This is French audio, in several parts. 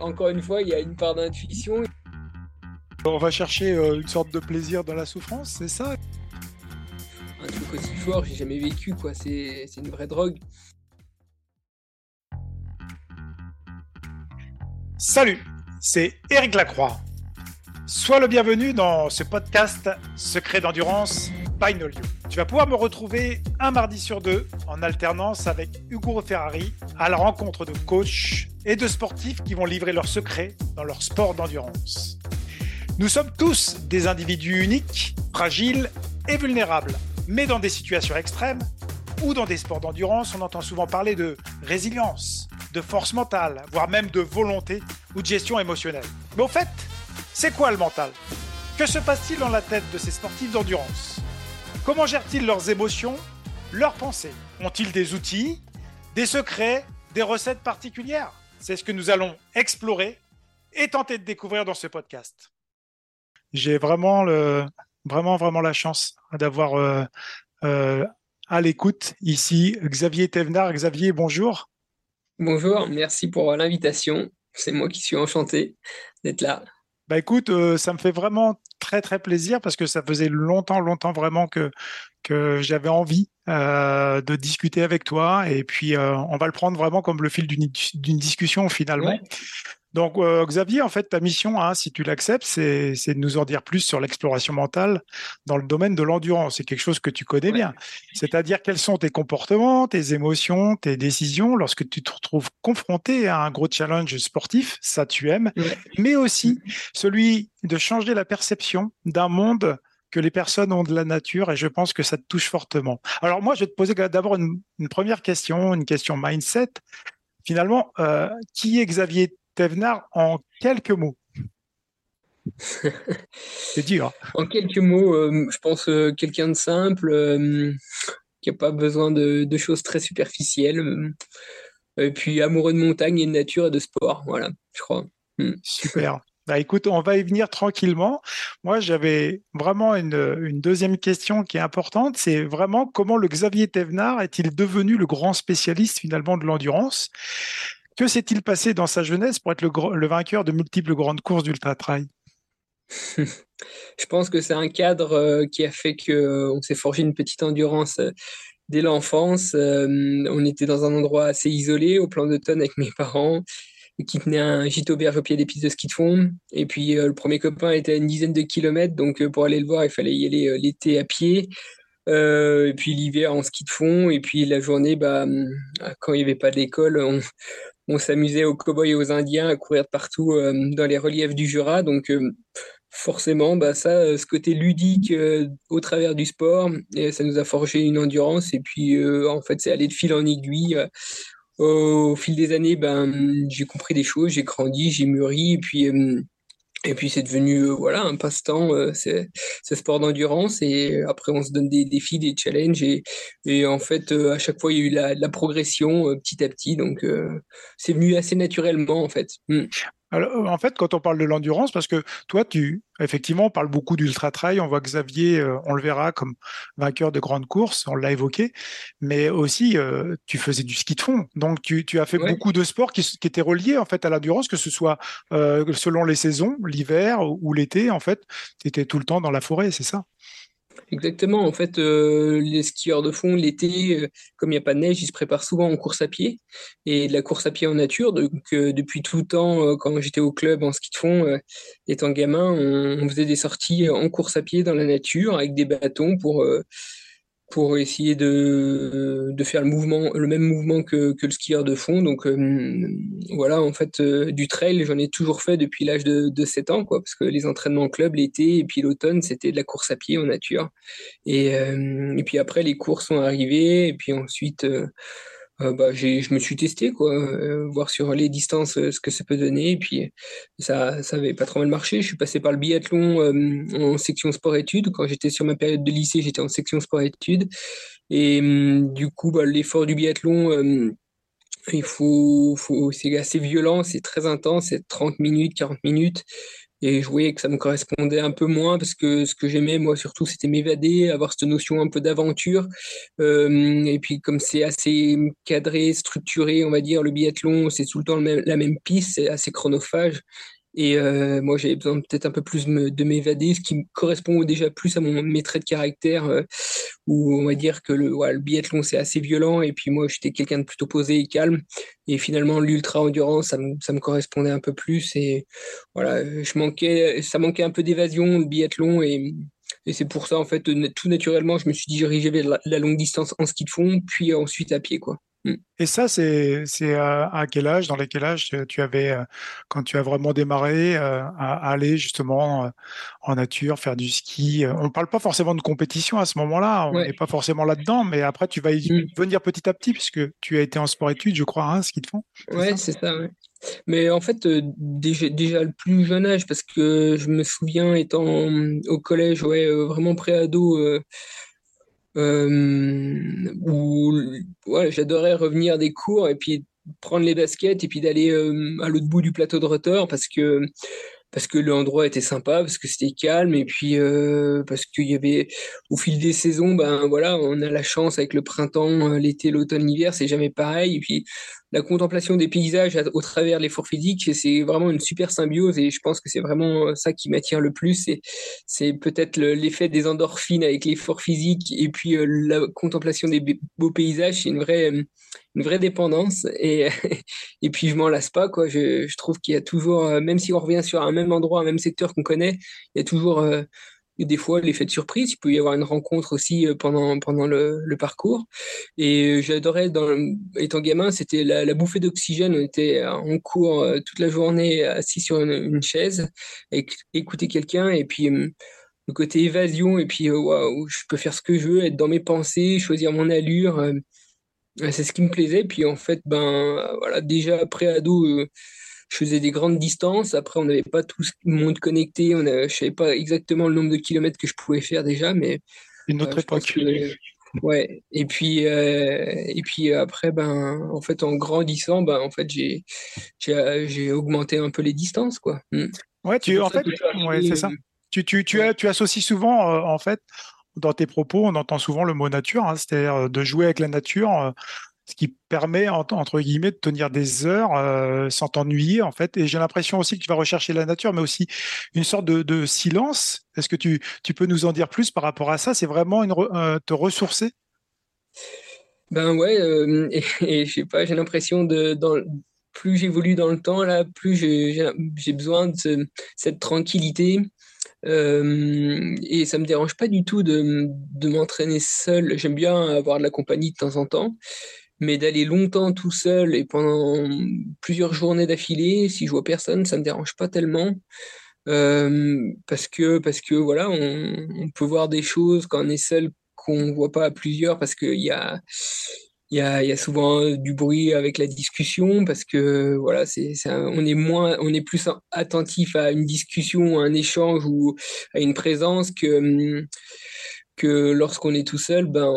encore une fois, il y a une part d'intuition. On va chercher euh, une sorte de plaisir dans la souffrance, c'est ça? Un truc aussi fort, j'ai jamais vécu, quoi. C'est une vraie drogue. Salut, c'est Eric Lacroix. Sois le bienvenu dans ce podcast Secret d'endurance by Nolio. Tu vas pouvoir me retrouver un mardi sur deux en alternance avec Hugo Ferrari à la rencontre de coachs et de sportifs qui vont livrer leurs secrets dans leur sport d'endurance. Nous sommes tous des individus uniques, fragiles et vulnérables, mais dans des situations extrêmes ou dans des sports d'endurance, on entend souvent parler de résilience, de force mentale, voire même de volonté ou de gestion émotionnelle. Mais au fait, c'est quoi le mental? Que se passe-t-il dans la tête de ces sportifs d'endurance? Comment gèrent-ils leurs émotions, leurs pensées Ont-ils des outils, des secrets, des recettes particulières C'est ce que nous allons explorer et tenter de découvrir dans ce podcast. J'ai vraiment, vraiment, vraiment la chance d'avoir euh, euh, à l'écoute ici Xavier Thévenard. Xavier, bonjour. Bonjour, merci pour l'invitation. C'est moi qui suis enchanté d'être là. Bah écoute, euh, ça me fait vraiment très très plaisir parce que ça faisait longtemps, longtemps vraiment que j'avais envie euh, de discuter avec toi et puis euh, on va le prendre vraiment comme le fil d'une discussion finalement. Donc, euh, Xavier, en fait, ta mission, hein, si tu l'acceptes, c'est de nous en dire plus sur l'exploration mentale dans le domaine de l'endurance. C'est quelque chose que tu connais bien. C'est-à-dire quels sont tes comportements, tes émotions, tes décisions lorsque tu te retrouves confronté à un gros challenge sportif, ça tu aimes, mais aussi celui de changer la perception d'un monde que les personnes ont de la nature et je pense que ça te touche fortement. Alors moi, je vais te poser d'abord une, première question, une question mindset. Finalement, euh, qui est Xavier Thévenard en quelques mots C'est dur. en quelques mots, euh, je pense euh, quelqu'un de simple, euh, qui n'a pas besoin de, choses très superficielles. et puis amoureux de montagne et de nature et de sport, voilà, je crois. Hmm. Super. Bah écoute, on va y venir tranquillement. Moi, j'avais vraiment une, une, deuxième question qui est importante. C'est vraiment comment le Xavier Thévenard est-il devenu le grand spécialiste finalement de l'endurance? Que s'est-il passé dans sa jeunesse pour être le, vainqueur de multiples grandes courses d'ultra-trail Je pense que c'est un cadre euh, qui a fait qu'on euh, s'est forgé une petite endurance euh, dès l'enfance. on était dans un endroit assez isolé, au plan d'automne avec mes parents, qui tenaient un gîte auberge au pied des pistes de ski de fond. Et puis le premier copain était à une dizaine de kilomètres, donc pour aller le voir, il fallait y aller l'été à pied. et puis l'hiver en ski de fond, et puis la journée, bah, quand il n'y avait pas d'école, on, on s'amusait aux cow-boys et aux Indiens à courir partout euh, dans les reliefs du Jura. Donc, euh, forcément, bah, ça, euh, ce côté ludique au travers du sport, ça nous a forgé une endurance. Et puis, en fait, c'est allé de fil en aiguille. au fil des années, ben, j'ai compris des choses, j'ai grandi, j'ai mûri. Et puis, et puis c'est devenu euh, voilà un passe-temps, euh, c'est ce sport d'endurance et après on se donne des défis, des challenges et, en fait euh, à chaque fois il y a eu la, progression petit à petit donc c'est venu assez naturellement en fait. Mmh. Alors, en fait, quand on parle de l'endurance, parce que toi, tu, effectivement, on parle beaucoup d'ultra trail. On voit Xavier, euh, on le verra comme vainqueur de grandes courses, on l'a évoqué, mais aussi, euh, tu faisais du ski de fond. Donc, tu, as fait beaucoup de sports qui, étaient reliés, en fait, à l'endurance, que ce soit euh, selon les saisons, l'hiver ou l'été, en fait, tu étais tout le temps dans la forêt, c'est ça? Exactement. En fait, euh, les skieurs de fond, l'été, euh, comme il n'y a pas de neige, ils se préparent souvent en course à pied et de la course à pied en nature. Donc, euh, depuis tout le temps, quand j'étais au club en ski de fond, étant gamin, on, faisait des sorties en course à pied dans la nature avec des bâtons pour pour essayer de, de faire le mouvement, le même mouvement que, que le skieur de fond. Donc euh, voilà, en fait, euh, du trail, j'en ai toujours fait depuis l'âge de, de 7 ans, quoi, parce que les entraînements club l'été et puis l'automne, c'était de la course à pied en nature. Et, euh, et puis après, les courses sont arrivées, et puis ensuite euh, bah, je me suis testé, quoi, euh, voir sur les distances euh, ce que ça peut donner. Et puis, ça, ça avait pas trop mal marché. Je suis passé par le biathlon en section sport-études. Quand j'étais sur ma période de lycée, j'étais en section sport-études. Et hum, du coup, bah, l'effort du biathlon, il faut, faut c'est assez violent, c'est très intense, c'est 30 minutes, 40 minutes. Et je voyais que ça me correspondait un peu moins parce que ce que j'aimais moi surtout c'était m'évader, avoir cette notion un peu d'aventure. Et puis comme c'est assez cadré, structuré, on va dire le biathlon, c'est tout le temps la même piste, c'est assez chronophage. Et euh, moi, j'avais besoin peut-être un peu plus de m'évader, ce qui correspond déjà plus à mon, mes traits de caractère, euh, où on va dire que le, le biathlon, c'est assez violent, et puis moi, j'étais quelqu'un de plutôt posé et calme. Et finalement, l'ultra-endurance, ça, ça, me correspondait un peu plus. Et voilà, je manquais, ça manquait un peu d'évasion, le biathlon, et, et c'est pour ça, en fait, tout naturellement, je me suis dirigé vers la, la longue distance en ski de fond, puis ensuite à pied, quoi. Mm. Et ça, c'est à, quel âge, dans quel âge tu avais, euh, quand tu as vraiment démarré euh, à, aller justement euh, en nature, faire du ski On ne parle pas forcément de compétition à ce moment-là, on n'est pas forcément là-dedans, mais après, tu vas y mm. venir petit à petit, puisque tu as été en sport-études, je crois, hein, ski de fond. Ouais, c'est ça. Mais en fait, déjà, déjà, le plus jeune âge, parce que je me souviens étant au collège, ouais, vraiment pré-ado euh, où ouais, j'adorais revenir des cours et puis prendre les baskets et puis d'aller euh, à l'autre bout du plateau de rotor parce que parce que l'endroit était sympa, parce que c'était calme, et puis euh, parce qu'il y avait, au fil des saisons, ben voilà, on a la chance avec le printemps, euh, l'été, l'automne, l'hiver, c'est jamais pareil. Et puis la contemplation des paysages au travers de l'effort physique, c'est vraiment une super symbiose, et je pense que c'est vraiment ça qui m'attire le plus. C'est peut-être l'effet des endorphines avec l'effort physique, et puis euh, la contemplation des beaux paysages, c'est une vraie une vraie dépendance et, et puis je m'en lasse pas quoi je, trouve qu'il y a toujours euh, même si on revient sur un même endroit un même secteur qu'on connaît il y a toujours euh, des fois l'effet de surprise. Il peut y avoir une rencontre aussi euh, pendant pendant le, parcours. Et j'adorais dans étant gamin c'était la, bouffée d'oxygène. On était en cours toute la journée assis sur une, chaise et écouter quelqu'un. Et puis le côté évasion. Et puis waouh je peux faire ce que je veux être dans mes pensées choisir mon allure c'est ce qui me plaisait. Puis en fait, ben voilà, déjà après ado, euh, je faisais des grandes distances. Après, on n'avait pas tout le monde connecté. On a, je savais pas exactement le nombre de kilomètres que je pouvais faire déjà, mais une autre époque. ouais. Et puis euh, et puis après, ben en fait, en grandissant, ben en fait, j'ai j'ai augmenté un peu les distances, quoi. Hmm. Ouais, tu en fait, ouais, c'est ça. Tu, tu, tu, as, tu associes souvent, en fait, dans tes propos, on entend souvent le mot nature, hein, c'est-à-dire euh, de jouer avec la nature, euh, ce qui permet, entre guillemets, de tenir des heures euh, sans t'ennuyer, en fait. Et j'ai l'impression aussi que tu vas rechercher la nature, mais aussi une sorte de, silence. Est-ce que tu, peux nous en dire plus par rapport à ça? C'est vraiment une te ressourcer? Ben ouais, et, je sais pas, j'ai l'impression de, plus j'évolue dans le temps, là, plus j'ai besoin de cette tranquillité, euh, et ça me dérange pas du tout de m'entraîner seul. J'aime bien avoir de la compagnie de temps en temps, mais d'aller longtemps tout seul et pendant plusieurs journées d'affilée, si je vois personne, ça me dérange pas tellement. Euh, parce que parce que voilà, on, peut voir des choses quand on est seul qu'on voit pas à plusieurs parce qu'il y a y a, y a, souvent du bruit avec la discussion parce que voilà, c'est, on est moins, on est plus attentif à une discussion, à un échange ou à une présence que que lorsqu'on est tout seul, ben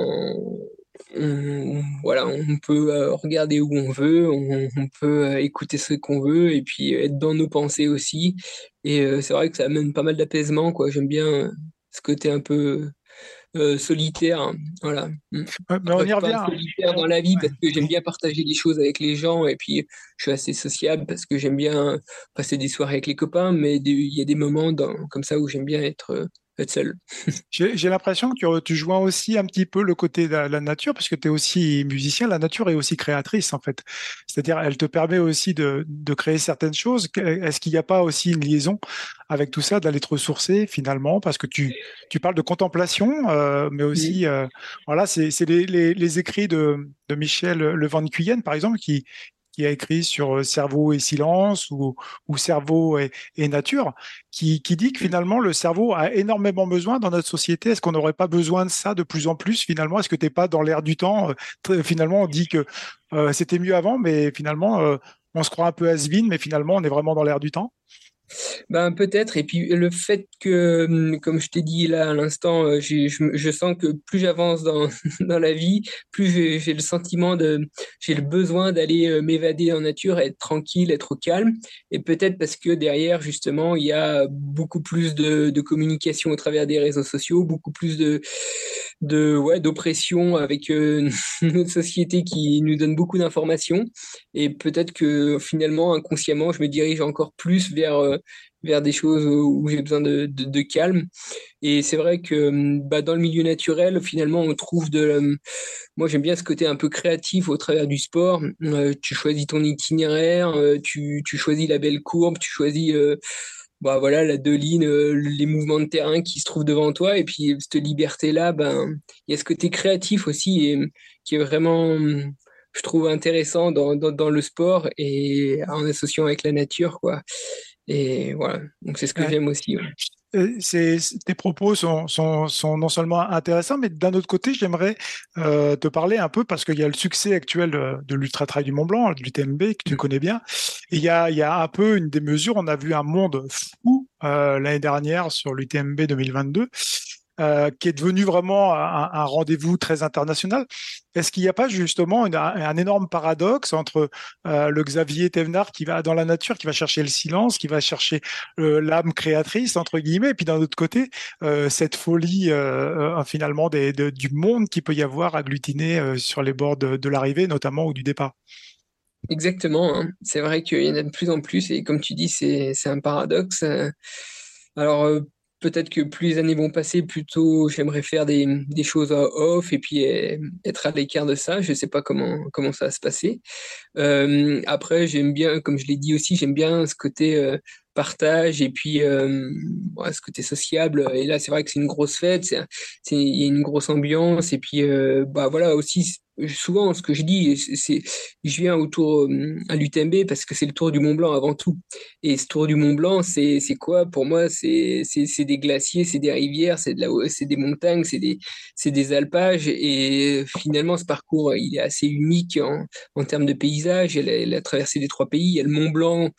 voilà, on peut euh, regarder où on veut, on, on peut euh, écouter ce qu'on veut et puis être dans nos pensées aussi. Et euh, c'est vrai que ça amène pas mal d'apaisement, quoi. J'aime bien ce côté un peu euh, solitaire. Hein, voilà. Mm. on y revient. Solitaire dans la vie parce que j'aime bien partager des choses avec les gens et puis je suis assez sociable parce que j'aime bien passer des soirées avec les copains, mais il y a des moments dans, comme ça où j'aime bien être être seul. J'ai l'impression que tu, tu, joins aussi un petit peu le côté de la, nature, parce que tu es aussi musicien, la nature est aussi créatrice en fait. C'est-à-dire, elle te permet aussi de, de créer certaines choses. Est-ce qu'il n'y a pas aussi une liaison avec tout ça, d'aller te ressourcer finalement, parce que tu, tu parles de contemplation, euh, mais aussi, euh, voilà, c'est les, les, les, écrits de, de Michel Le Van Cuyen, par exemple, qui, qui a écrit sur euh, cerveau et silence ou, cerveau et, nature, qui, dit que finalement le cerveau a énormément besoin dans notre société. Est-ce qu'on n'aurait pas besoin de ça de plus en plus finalement? Est-ce que tu n'es pas dans l'air du temps Finalement, on dit que euh, c'était mieux avant, mais finalement, euh, on se croit un peu has mais finalement, on est vraiment dans l'air du temps? Ben, peut-être. Et puis le fait que, hum, comme je t'ai dit là à l'instant, euh, je, sens que plus j'avance dans, dans la vie, plus j'ai le sentiment de, j'ai le besoin d'aller euh, m'évader en nature, être tranquille, être au calme. Et peut-être parce que derrière, justement, il y a beaucoup plus de, de communication au travers des réseaux sociaux, beaucoup plus de, de ouais, d'oppression avec euh, notre société qui nous donne beaucoup d'informations. Et peut-être que finalement, inconsciemment, je me dirige encore plus vers vers des choses où j'ai besoin de, calme. Et c'est vrai que bah, dans le milieu naturel, finalement, on trouve de... moi, j'aime bien ce côté un peu créatif au travers du sport. Euh, tu choisis ton itinéraire, euh, tu, tu, choisis la belle courbe, tu choisis... Euh, bah voilà la deux lignes, les mouvements de terrain qui se trouvent devant toi et puis cette liberté là ben il y a ce côté créatif aussi et, qui est vraiment je trouve intéressant dans, dans, dans, le sport et en associant avec la nature quoi et voilà, donc c'est ce que j'aime aussi. Euh, tes propos sont, sont, sont, non seulement intéressants, mais d'un autre côté, j'aimerais euh, te parler un peu parce qu'il y a le succès actuel de, l'Ultra Trail du Mont Blanc, du TMB, que tu mm. connais bien. Et il y a, il y a un peu une des mesures, on a vu un monde fou euh, l'année dernière sur l'UTMB 2022. Euh, qui est devenu vraiment un, rendez-vous très international. Est-ce qu'il n'y a pas justement un, énorme paradoxe entre euh, le Xavier Thévenard qui va dans la nature, qui va chercher le silence, qui va chercher euh, l'âme créatrice entre guillemets, et puis d'un autre côté cette folie finalement du monde qui peut y avoir agglutiné sur les bords de, de l'arrivée, notamment ou du départ? Exactement, hein. c'est vrai qu'il y en a de plus en plus et comme tu dis, c'est un paradoxe. Alors peut-être que plus les années vont passer, plutôt j'aimerais faire des, des, choses off et puis eh, être à l'écart de ça. Je ne sais pas comment, comment ça va se passer. Euh, après, j'aime bien, comme je l'ai dit aussi, j'aime bien ce côté euh, partage et puis euh, ce côté sociable. Et là, c'est vrai que c'est une grosse fête, il y a une grosse ambiance et puis euh, bah voilà aussi souvent, ce que je dis, c'est, je viens autour euh, à l'UTMB parce que c'est le Tour du Mont Blanc avant tout. Et ce Tour du Mont Blanc, c'est, quoi? Pour moi C'est, des glaciers, c'est des rivières, c'est de des montagnes, c'est des, des alpages. Et finalement, ce parcours, il est assez unique en, en termes de paysage. Il a, il a traversé les trois pays. Il y a le Mont Blanc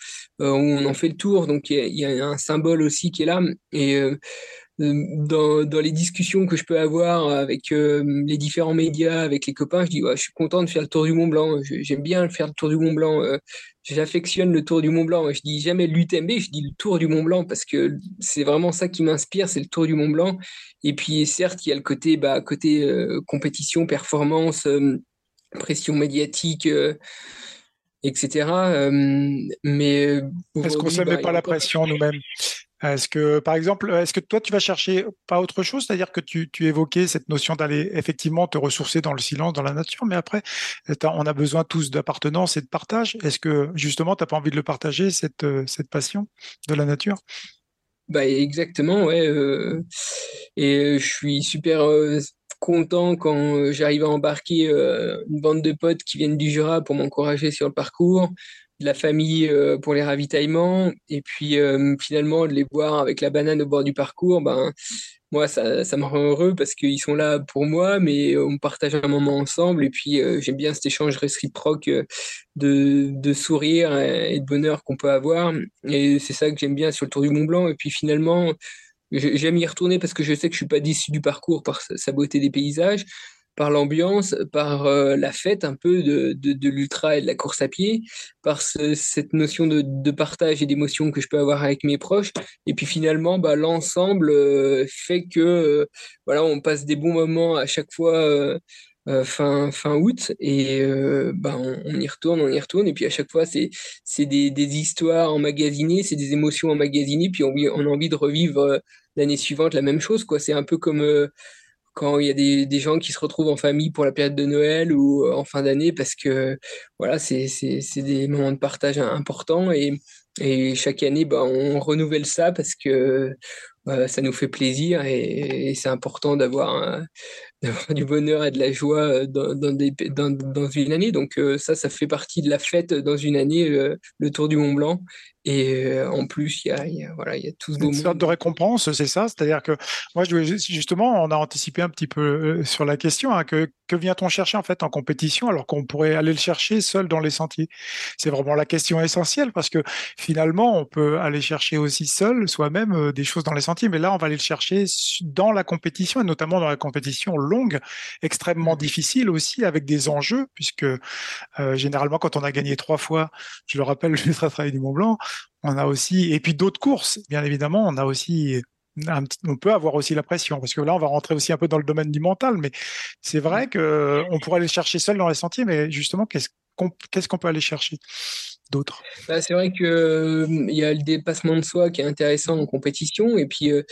euh, où on en fait le tour, donc il y a, il y a un symbole aussi qui est là. Et euh, dans, dans, les discussions que je peux avoir avec euh, les différents médias, avec les copains, je dis ouais, je suis content de faire le tour du Mont Blanc. J'aime bien faire le tour du Mont Blanc. Euh, J'affectionne le tour du Mont Blanc. Je dis jamais l'UTMB, je dis le tour du Mont Blanc parce que c'est vraiment ça qui m'inspire, c'est le tour du Mont Blanc. Et puis certes, il y a le côté bah, côté euh, compétition, performance, euh, pression médiatique. etc. mais est-ce qu'on ne met bah, pas la pression nous-mêmes? Est-ce que, par exemple, est-ce que toi, tu vas chercher pas autre chose? C'est-à-dire que tu, évoquais cette notion d'aller effectivement te ressourcer dans le silence, dans la nature, mais après, on a besoin tous d'appartenance et de partage. Est-ce que, justement, tu n'as pas envie de le partager, cette, euh, passion de la nature? Bah, Exactement, ouais. Euh, et euh, je suis super content quand j'arrive à embarquer une bande de potes qui viennent du Jura pour m'encourager sur le parcours de la famille euh, pour les ravitaillements. Et puis euh, finalement de les voir avec la banane au bord du parcours ben moi ça, ça me rend heureux parce qu'ils sont là pour moi mais on partage un moment ensemble. Et puis euh, j'aime bien cet échange réciproque de, de sourire et de bonheur qu'on peut avoir. Et c'est ça que j'aime bien sur le Tour du Mont Blanc. Et puis finalement j'aime y retourner parce que je sais que je suis pas déçu du parcours par sa beauté des paysages par l'ambiance, par euh, la fête un peu de, de, l'ultra et de la course à pied, par ce, cette notion de, de partage et d'émotion que je peux avoir avec mes proches. Et puis finalement, bah, l'ensemble euh, fait que euh, voilà, on passe des bons moments à chaque fois. fin, fin août et bah, on, y retourne, on y retourne et puis à chaque fois c'est c'est des, des histoires emmagasinées, c'est des émotions emmagasinées puis on, on a envie de revivre l'année suivante la même chose quoi. C'est un peu comme quand il y a des, des, gens qui se retrouvent en famille pour la période de Noël ou euh, en fin d'année parce que voilà, c'est des moments de partage importants et, et chaque année, bah, on renouvelle ça parce que euh, ça nous fait plaisir et, et c'est important d'avoir d'avoir du bonheur et de la joie dans, dans, des, dans, dans une année. Donc ça, ça fait partie de la fête dans une année, le Tour du Mont Blanc. Et euh, en plus, il y a, voilà, il y a tout ce Une sorte de récompense, c'est ça? C'est-à-dire que moi, justement, on a anticipé un petit peu euh, sur la question, hein, que, que vient-on chercher en fait en compétition alors qu'on pourrait aller le chercher seul dans les sentiers? C'est vraiment la question essentielle parce que finalement, on peut aller chercher aussi seul soi-même euh, des choses dans les sentiers, mais là, on va aller le chercher dans la compétition et notamment dans la compétition longue, extrêmement mmh. difficile aussi avec des enjeux puisque généralement, quand on a gagné trois fois, je le rappelle, le Trail du Mont Blanc, on a aussi, et puis d'autres courses, bien évidemment, on a aussi, on peut avoir aussi la pression, parce que là, on va rentrer aussi un peu dans le domaine du mental, mais c'est vrai que on pourrait aller chercher seul dans les sentiers, mais justement, qu'est-ce qu'on peut aller chercher d'autres bah, C'est vrai que il y a le dépassement de soi qui est intéressant en compétition, et puis euh,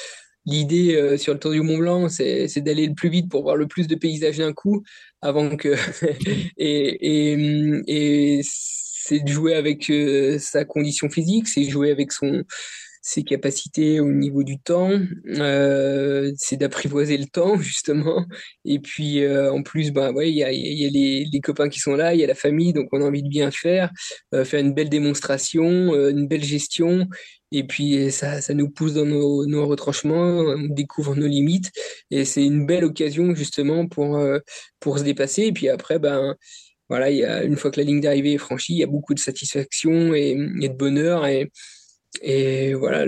l'idée euh, sur le Tour du Mont Blanc, c'est d'aller le plus vite pour voir le plus de paysages d'un coup, avant que et, et, et c'est de jouer avec euh, sa condition physique, c'est jouer avec son ses capacités au niveau du temps, euh, c'est d'apprivoiser le temps justement. Et puis euh, en plus, ben ouais, il y a, y a les, les, copains qui sont là, il y a la famille, donc on a envie de bien faire, faire une belle démonstration, une belle gestion. Et puis ça, ça nous pousse dans nos, retranchements, on découvre nos limites, et c'est une belle occasion justement pour pour se dépasser. Et puis après, ben voilà, une fois que la ligne d'arrivée est franchie, il y a beaucoup de satisfaction et, de bonheur. Et voilà,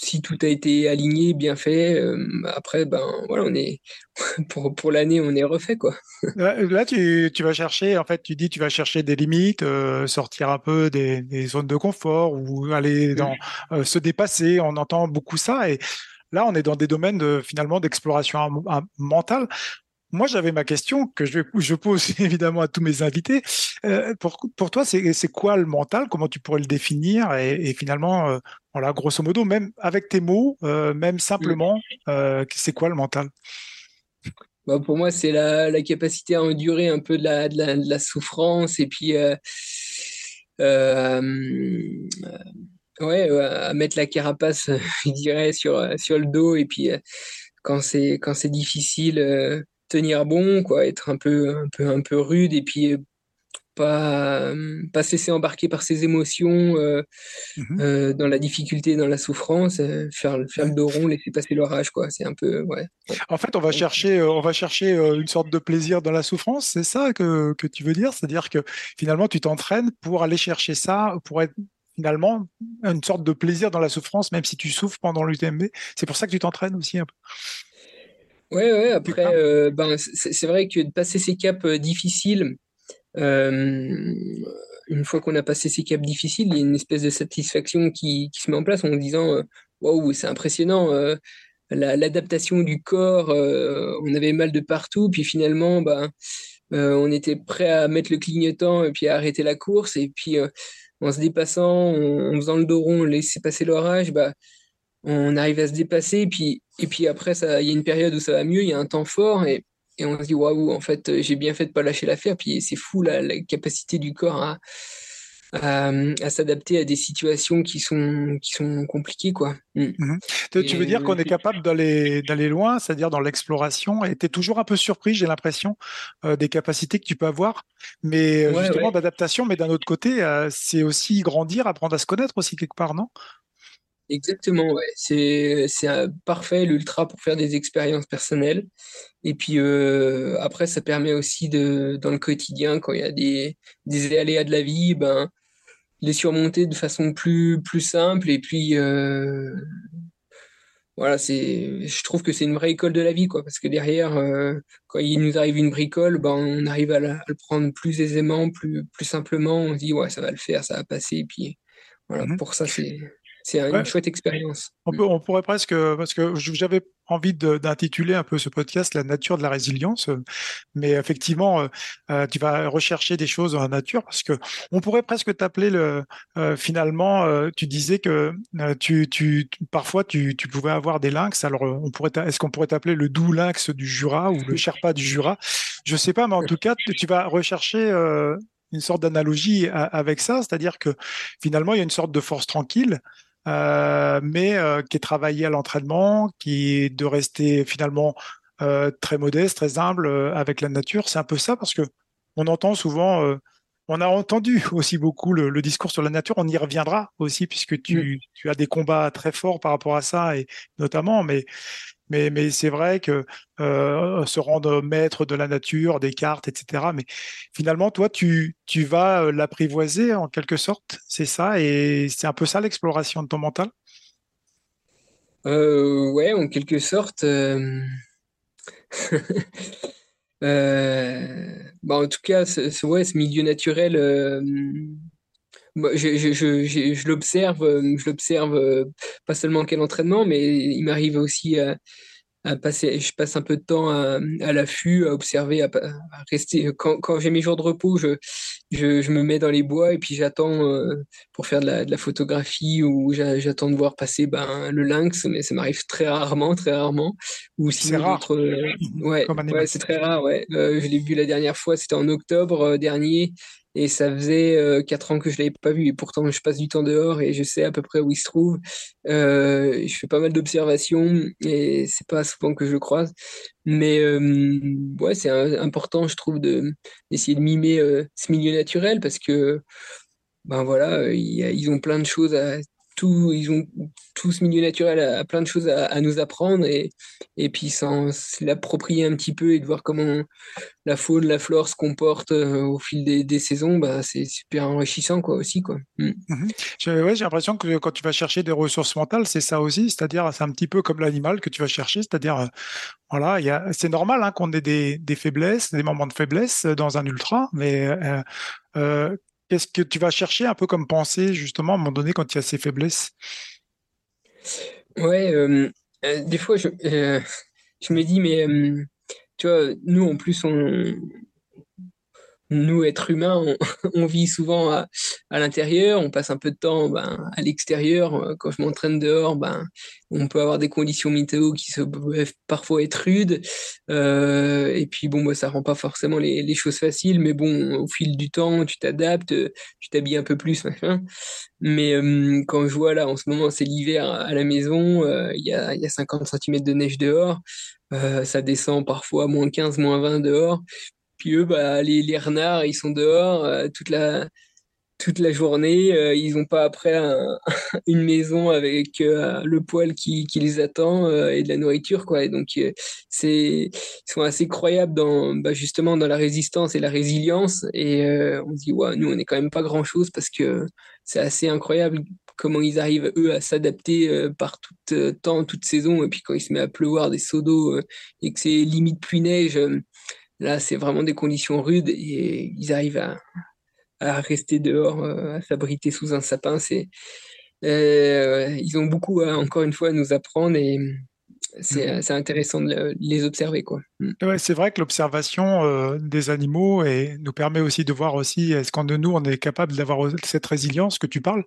si tout a été aligné, bien fait, euh, après, ben voilà, on est pour, pour l'année, on est refait quoi. Là, tu, tu, vas chercher, en fait, tu dis, tu vas chercher des limites, euh, sortir un peu des, des, zones de confort ou aller dans euh, se dépasser. On entend beaucoup ça et là, on est dans des domaines de, finalement d'exploration mentale. Moi, j'avais ma question que je, je pose évidemment à tous mes invités. Euh, pour, pour toi, c'est quoi le mental? Comment tu pourrais le définir? Et, et, finalement, euh, voilà, grosso modo, même avec tes mots, euh, même simplement, c'est quoi le mental? Bah, Pour moi, c'est la, la, capacité à endurer un peu de la, de la, de la souffrance et puis ouais, à mettre la carapace, je dirais, sur, sur le dos et puis quand c'est quand c'est difficile tenir bon, quoi, être un peu, un peu, un peu rude et puis euh, pas, pas se laisser embarquer par ses émotions euh, mmh euh, dans la difficulté, dans la souffrance, faire, faire le dos rond, laisser passer l'orage, quoi. C'est un peu, ouais. En fait, on va chercher, on va chercher une sorte de plaisir dans la souffrance. C'est ça que, que tu veux dire, c'est-à-dire que finalement, tu t'entraînes pour aller chercher ça, pour être finalement une sorte de plaisir dans la souffrance, même si tu souffres pendant l'UTMB. C'est pour ça que tu t'entraînes aussi un peu. Ouais, ouais, après, euh, ben, c'est vrai que de passer ces caps euh, difficiles, euh, une fois qu'on a passé ces caps difficiles, il y a une espèce de satisfaction qui, qui se met en place en disant Waouh, c'est impressionnant, l'adaptation du corps, on avait mal de partout, puis finalement, ben, on était prêt à mettre le clignotant et puis à arrêter la course, et puis en se dépassant, en, faisant le dos rond, laisser passer l'orage, bah, on arrive à se dépasser, et puis, et puis après, il y a une période où ça va mieux, il y a un temps fort, et, et on se dit, waouh, en fait, j'ai bien fait de pas lâcher l'affaire, puis c'est fou la, la, capacité du corps à, à, à s'adapter à des situations qui sont, qui sont compliquées, quoi. Mm. Mhm. Tu veux dire qu'on est capable d'aller, d'aller loin, c'est-à-dire dans l'exploration, et tu es toujours un peu surpris, j'ai l'impression, euh, des capacités que tu peux avoir, mais euh, justement d'adaptation, mais d'un autre côté, euh, c'est aussi grandir, apprendre à se connaître aussi quelque part, non? Exactement, ouais. C'est, c'est parfait l'ultra pour faire des expériences personnelles. Et puis euh, après, ça permet aussi de, dans le quotidien, quand il y a des, des aléas de la vie, ben, les surmonter de façon plus, plus simple. Et puis, euh, voilà, c'est, je trouve que c'est une vraie école de la vie, quoi. Parce que derrière, euh, quand il nous arrive une bricole, ben, on arrive à, le prendre plus aisément, plus, plus simplement. On se dit, ouais, ça va le faire, ça va passer. Et puis, voilà, mmh pour ça, c'est, c'est une chouette expérience. On, peut, on pourrait presque, parce que j'avais envie d'intituler un peu ce podcast La nature de la résilience, mais effectivement, euh, euh, tu vas rechercher des choses dans la nature, parce que on pourrait presque t'appeler le. Euh, finalement, tu disais que tu, tu, parfois tu, tu, pouvais avoir des lynx. Alors, on pourrait, est-ce qu'on pourrait t'appeler le doux lynx du Jura ou le Sherpa du Jura? Je sais pas, mais en tout cas, tu vas rechercher une sorte d'analogie avec ça, c'est-à-dire que finalement, il y a une sorte de force tranquille mais euh, qui est travaillé à l'entraînement, qui est de rester finalement très modeste, très humble avec la nature. C'est un peu ça parce que on entend souvent on a entendu aussi beaucoup le, discours sur la nature. On y reviendra aussi puisque tu, as des combats très forts par rapport à ça et notamment, mais mais, mais c'est vrai que euh, se rendre maître de la nature, des cartes, etc. Mais finalement, toi, tu, tu vas euh, l'apprivoiser en quelque sorte, c'est ça, et c'est un peu ça l'exploration de ton mental? Euh, ouais, en quelque sorte. Euh, bah, en tout cas, ce, ouais, ce milieu naturel, je, je, je, je l'observe, euh, je l'observe pas seulement quel entraînement, mais il m'arrive aussi à, passer, je passe un peu de temps à, l'affût, à observer, à, rester. Quand, quand j'ai mes jours de repos, je, je, je, me mets dans les bois et puis j'attends euh, pour faire de la, de la photographie ou j'attends de voir passer ben, le lynx, mais ça m'arrive très rarement, très rarement. Ou c'est rare. Euh, ouais, ouais c'est très rare. Ouais. Euh, je l'ai vu la dernière fois, c'était en octobre dernier et ça faisait euh, quatre ans que je l'avais pas vu et pourtant je passe du temps dehors et je sais à peu près où il se trouve. Euh, je fais pas mal d'observations et c'est pas souvent que je le croise, mais euh, ouais c'est important je trouve de d'essayer de mimer ce milieu naturel parce que ben voilà ils ont plein de choses à ils ont tout ce milieu naturel a, plein de choses à, nous apprendre et, et puis l'approprier un petit peu et de voir comment la faune, la flore se comporte euh, au fil des, saisons, bah, c'est super enrichissant quoi aussi quoi. Mm. Mhm. J'ai l'impression que quand tu vas chercher des ressources mentales, c'est ça aussi, c'est-à-dire c'est un petit peu comme l'animal que tu vas chercher, c'est-à-dire euh, voilà, c'est normal hein, qu'on ait des, faiblesses, des moments de faiblesse dans un ultra, mais euh, Qu'est-ce que tu vas chercher un peu comme pensée, justement, à un moment donné, quand il y a ces faiblesses? Ouais, euh, euh, des fois, je, euh, je, me dis, mais tu vois, nous, en plus, on, nous, êtres humains, on, vit souvent à, l'intérieur, on passe un peu de temps ben, à l'extérieur. Quand je m'entraîne dehors, ben, on peut avoir des conditions météo qui peuvent parfois être rudes. Euh, et puis, bon, moi, ça rend pas forcément les, choses faciles, mais bon, au fil du temps, tu t'adaptes, tu t'habilles un peu plus, machin. Mais euh, quand je vois là, en ce moment, c'est l'hiver à la maison, euh, il y, a, y a 50 cm de neige dehors. ça descend parfois à moins 15, moins 20 dehors. Puis eux, bah, les, les renards, ils sont dehors euh, toute la toute la journée. Euh, ils n'ont pas après une maison avec euh, le poêle qui, qui les attend et de la nourriture, quoi. Donc c'est ils sont assez croyables dans bah, justement dans la résistance et la résilience. Et on se dit ouais, nous on est quand même pas grand chose parce que c'est assez incroyable comment ils arrivent eux à s'adapter par tout temps, toute saison. Et puis quand il se met à pleuvoir des seaux d'eau et que c'est limite pluie neige Là, c'est vraiment des conditions rudes et ils arrivent à, rester dehors, euh, à s'abriter sous un sapin. C'est, euh, ils ont beaucoup, encore une fois, à nous apprendre et c'est, mhm. intéressant de les observer. Quoi. Mm. Ouais, c'est vrai que l'observation euh, des animaux et nous permet aussi de voir aussi est-ce qu'en de nous on est capable d'avoir cette résilience que tu parles?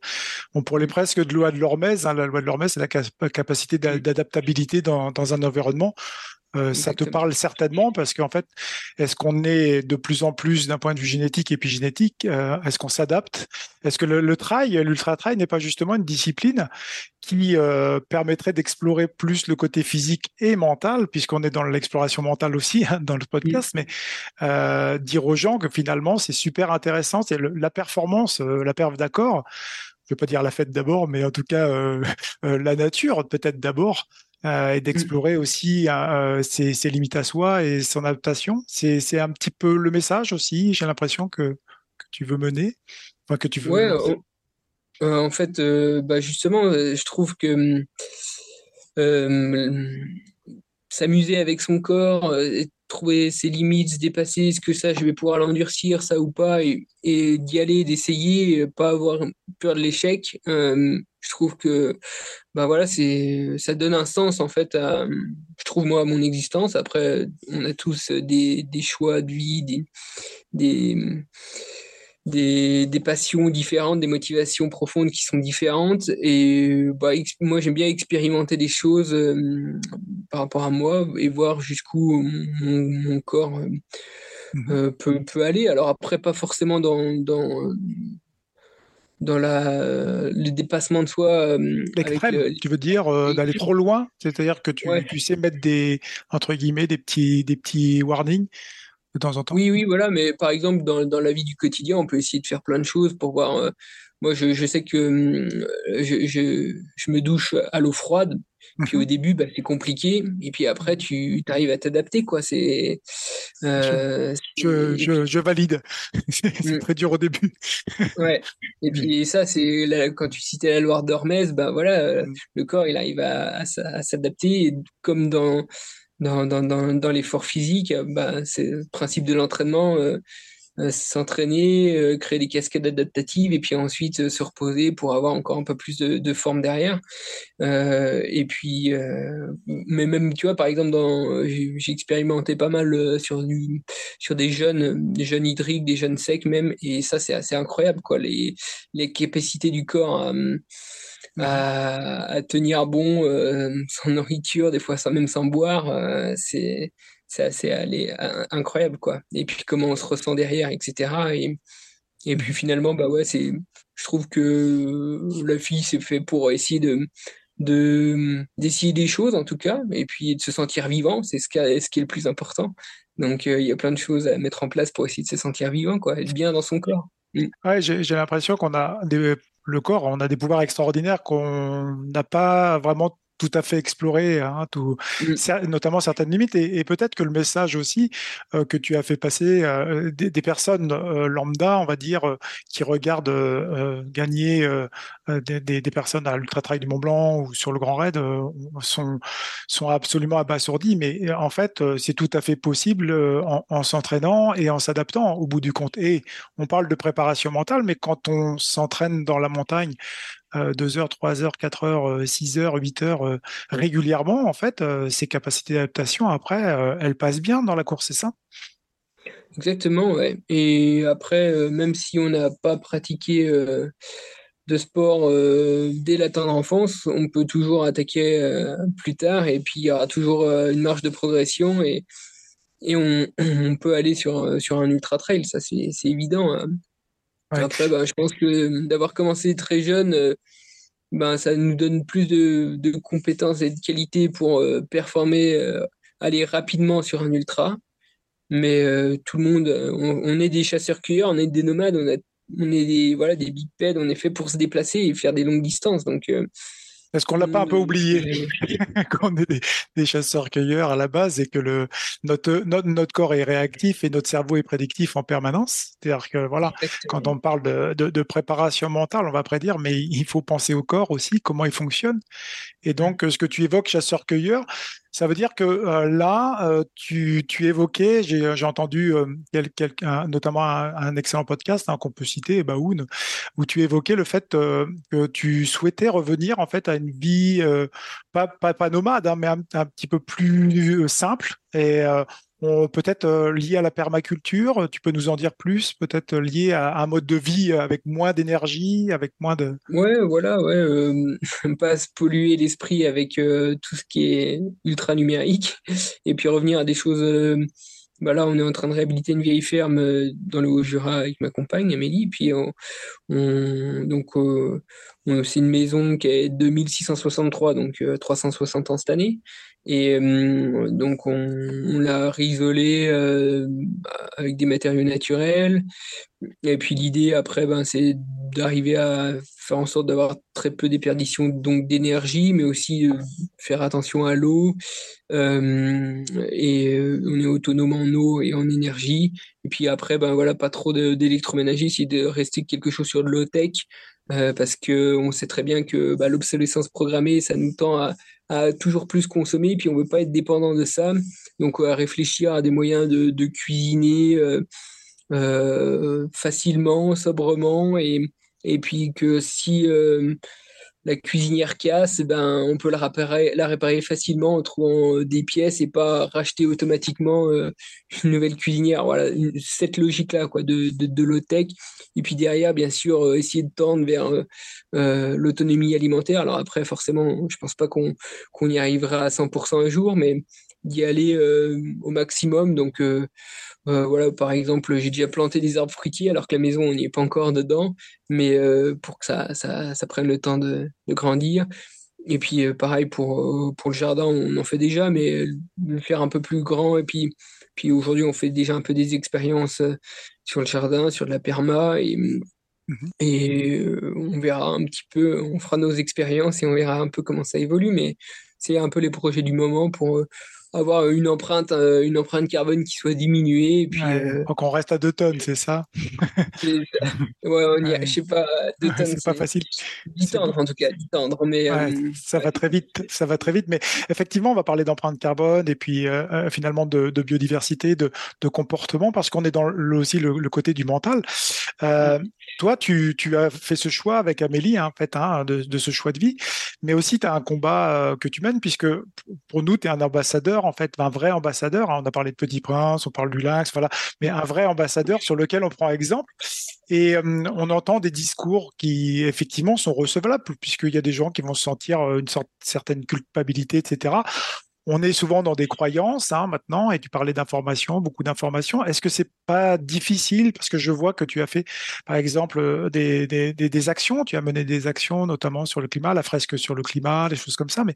On pourrait presque de loi de l'Hormèse. Hein, la loi de l'Hormèse, c'est la capacité d'adaptabilité dans, dans, un environnement. Euh, ça te parle certainement parce qu'en fait, est-ce qu'on est de plus en plus d'un point de vue génétique et épigénétique euh, Est-ce qu'on s'adapte? Est-ce que le, trail, l'ultra trail n'est pas justement une discipline qui euh, permettrait d'explorer plus le côté physique et mental, puisqu'on est dans l'exploration mentale aussi hein, dans le podcast, mais dire aux gens que finalement c'est super intéressant, c'est la performance, la perf d'accord. Je ne veux pas dire la fête d'abord, mais en tout cas la nature peut-être d'abord. Euh, et mmh. d'explorer aussi euh, ses, ses, limites à soi et son adaptation. C'est un petit peu le message aussi, j'ai l'impression que, que, tu veux mener. Enfin, que tu veux. Ouais, euh, en fait, bah justement, je trouve que s'amuser avec son corps, trouver ses limites, se dépasser, est-ce que ça, je vais pouvoir l'endurcir, ça ou pas, et, d'y aller, d'essayer, pas avoir peur de l'échec. Euh, je trouve que bah voilà, c'est ça donne un sens en fait à, je trouve moi à mon existence. Après, on a tous des, des choix de vie, des, des des, des, passions différentes, des motivations profondes qui sont différentes. Et bah, moi, j'aime bien expérimenter des choses euh, par rapport à moi et voir jusqu'où mon, mon, corps euh, mmh peut, peut, aller. Alors après, pas forcément dans, dans dans la, le dépassement de soi. L'extrême, tu veux dire d'aller trop loin? C'est-à-dire que tu, tu, sais mettre des, entre guillemets, des petits, des petits warnings? De temps en temps Oui, oui, voilà, mais par exemple, dans, dans la vie du quotidien, on peut essayer de faire plein de choses pour voir. moi, je, je, sais que je, je, je me douche à l'eau froide puis au mhm. début, bah, c'est compliqué. Et puis après, tu arrives à t'adapter, quoi. C'est. Euh, je, valide. c'est mm. très dur au début. ouais. Et puis ça, c'est quand tu citais la Loire d'Hormèse, bah voilà, euh, mm. le corps, il arrive à, à, s'adapter. Comme dans dans, dans, dans, dans l'effort physique, bah, c'est le principe de l'entraînement. Euh, euh, s'entraîner, euh, créer des cascades adaptatives et puis ensuite euh, se reposer pour avoir encore un peu plus de, forme derrière. et puis, mais même, tu vois, par exemple, j'ai expérimenté pas mal sur, du, sur des jeunes, des jeunes hydriques, des jeunes secs même, et ça, c'est assez incroyable, quoi, les, les capacités du corps à, tenir bon sans nourriture, des fois sans, même sans boire, c'est c'est assez incroyable quoi. Et puis comment on se ressent derrière, etc. Et, et puis finalement, bah ouais, c'est, je trouve que la fille c'est fait pour essayer de, de d'essayer des choses en tout cas, et puis de se sentir vivant, c'est ce qui, est, ce qui est le plus important. Donc euh, il y a plein de choses à mettre en place pour essayer de se sentir vivant, quoi, être bien dans son corps. Mm. Ouais, j'ai, j'ai l'impression qu'on a des, le corps, on a des pouvoirs extraordinaires qu'on n'a pas vraiment tout à fait explorer, hein, tout, mm. notamment certaines limites. Et, peut-être que le message aussi euh, que tu as fait passer euh, des, personnes euh, lambda, on va dire, qui regardent gagner des, des, personnes à l'Ultra Trail du Mont Blanc ou sur le Grand Raid, sont, sont absolument abasourdis. Mais en fait, c'est tout à fait possible en, en s'entraînant et en s'adaptant au bout du compte. Et on parle de préparation mentale, mais quand on s'entraîne dans la montagne 2 heures, 3 heures, 4 heures, 6 heures, 8 heures euh, régulièrement, en fait, euh, ces capacités d'adaptation, après, euh, elles passent bien dans la course, c'est ça? Exactement, ouais. Et après, même si on n'a pas pratiqué de sport dès la tendre enfance, on peut toujours attaquer plus tard et puis il y aura toujours une marge de progression et, et on, on, peut aller sur, sur un ultra trail, ça c'est évident. Hein. Après, ben, je pense que d'avoir commencé très jeune, euh, ben, ça nous donne plus de, de compétences et de qualités pour euh, performer, euh, aller rapidement sur un ultra. Mais tout le monde, on, est des chasseurs-cueilleurs, on est des nomades, on est des, voilà, des bipèdes, on est fait pour se déplacer et faire des longues distances. Donc, est-ce qu'on l'a pas un peu oublié qu'on est des, chasseurs-cueilleurs à la base et que le, notre, notre, notre, corps est réactif et notre cerveau est prédictif en permanence? C'est-à-dire que voilà, quand on parle de, de, de, préparation mentale, on va prédire, mais il faut penser au corps aussi, comment il fonctionne. Et donc, ce que tu évoques, chasseur-cueilleur, ça veut dire que euh, là, euh, tu, évoquais, j'ai entendu euh, quelqu'un, notamment un, excellent podcast hein, qu'on peut citer, Baoun, où tu évoquais le fait que tu souhaitais revenir en fait à une vie pas, nomade, hein, mais un, petit peu plus simple peut-être euh, lié à la permaculture. Tu peux nous en dire plus, peut-être lié à, un mode de vie avec moins d'énergie, avec moins de. Ouais, voilà, ouais, euh, pas se polluer l'esprit avec euh, tout ce qui est ultra numérique, et puis revenir à des choses. bah là, on est en train de réhabiliter une vieille ferme dans le Haut-Jura avec ma compagne Amélie, puis on, donc c'est une maison qui est 2663, donc 360 ans cette année. Et euh, donc on, on l'a réisolé euh, avec des matériaux naturels. Et puis l'idée après, ben, c'est d'arriver à faire en sorte d'avoir très peu déperdition donc d'énergie, mais aussi faire attention à l'eau. Euh, et on est autonome en eau et en énergie. Et puis après, ben voilà, pas trop d'électroménager, c'est de rester quelque chose sur de low tech. Parce que on sait très bien que bah, l'obsolescence programmée, ça nous tend à, toujours plus consommer, puis on veut pas être dépendant de ça. Donc à réfléchir à des moyens de, cuisiner euh, euh, facilement, sobrement, et, et puis que si euh, la cuisinière casse, ben, on peut la réparer, la réparer facilement en trouvant euh, des pièces et pas racheter automatiquement euh, une nouvelle cuisinière. Voilà, cette logique-là quoi, de, de, de low-tech. Et puis derrière, bien sûr, euh, essayer de tendre vers l'autonomie alimentaire. Alors après, forcément, je pense pas qu'on qu'on y arrivera à 100% un jour, mais d'y aller au maximum. Donc voilà, par exemple, j'ai déjà planté des arbres fruitiers alors que la maison, on n'y est pas encore dedans, mais pour que ça, ça, ça, prenne le temps de, de grandir. Et puis pareil pour, pour le jardin, on en fait déjà, mais le faire un peu plus grand. Et puis, puis aujourd'hui, on fait déjà un peu des expériences sur le jardin, sur de la perma. Et, mmh et on verra un petit peu, on fera nos expériences et on verra un peu comment ça évolue. Mais c'est un peu les projets du moment pour avoir une empreinte, euh, une empreinte carbone qui soit diminuée. Et puis, euh, Donc on reste à 2 tonnes, c'est ça? Ouais, on y a, je sais pas, 2 tonnes. c'est pas facile. 10 tendre en tout cas, 10 tendre. Mais, euh, ça va très vite, ça va très vite. Mais effectivement, on va parler d'empreinte carbone et puis finalement de, de, biodiversité, de, de comportement, parce qu'on est dans le, aussi le, le, côté du mental. Toi, tu, tu, as fait ce choix avec Amélie, hein, en fait, hein, de, de, ce choix de vie, mais aussi tu as un combat que tu mènes, puisque pour nous, tu es un ambassadeur en fait, un vrai ambassadeur. Hein, on a parlé de Petit Prince, on parle du Lynx, voilà, mais un vrai ambassadeur sur lequel on prend exemple. Et euh, on entend des discours qui effectivement sont recevables, puisqu'il y a des gens qui vont se sentir euh, une sorte, certaine culpabilité, etc. On est souvent dans des croyances hein, maintenant, et tu parlais d'informations, beaucoup d'informations. Est-ce que c'est pas difficile? Parce que je vois que tu as fait, par exemple, euh, des, actions, tu as mené des actions notamment sur le climat, la fresque sur le climat, des choses comme ça. Mais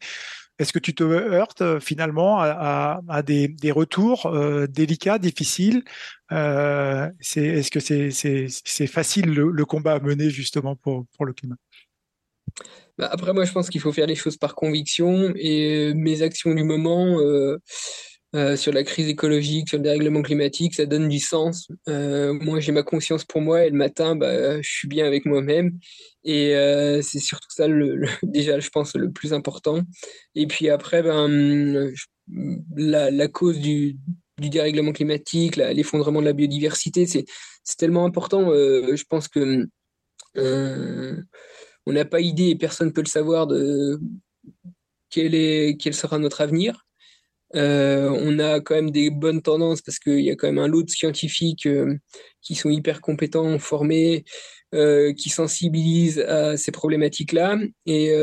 est-ce que tu te heurtes euh, finalement à, des, retours euh, délicats, difficiles? Est-ce que c'est facile le, le, combat à mener justement pour, pour le climat? Bah, après, moi, je pense qu'il faut faire les choses par conviction et mes actions du moment euh, euh, sur la crise écologique, sur le dérèglement climatique, ça donne du sens. Euh, moi, j'ai ma conscience pour moi et le matin, bah, je suis bien avec moi-même. Et c'est surtout ça, déjà, je pense, le plus important. Et puis après, ben, la, cause du dérèglement climatique, l'effondrement de la biodiversité, c'est tellement important. je pense que on n'a pas idée et personne ne peut le savoir de quel, est, quel sera notre avenir. Euh, on a quand même des bonnes tendances parce qu'il y a quand même un lot de scientifiques euh, qui sont hyper compétents, formés, euh, qui sensibilisent à ces problématiques-là. Et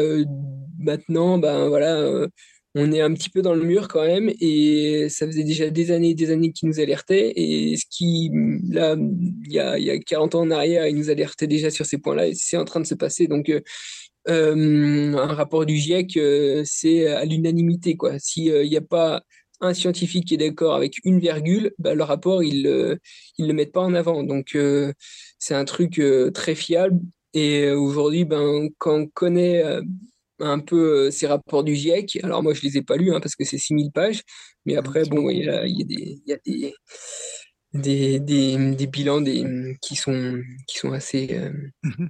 maintenant, ben voilà, on est un petit peu dans le mur quand même, et ça faisait déjà des années et des années qu'ils nous alertaient, et ce qui, là, il y a, y a 40 ans en arrière, ils nous alertaient déjà sur ces points-là, et c'est en train de se passer. Donc, euh, euh un rapport du GIEC, euh, c'est à l'unanimité, quoi. S'il n'y a pas un scientifique qui est d'accord avec une virgule, bah, le rapport, ils ne le mettent pas en avant. Donc, euh, c'est un truc très fiable. Et aujourd'hui, ben, quand on connaît un peu euh, ces rapports du GIEC. Alors moi, je les ai pas lus hein, parce que c'est 6000 pages, mais après, bon, il y a, des, des, des, des, bilans des, qui, sont, qui sont assez... Euh, mhm.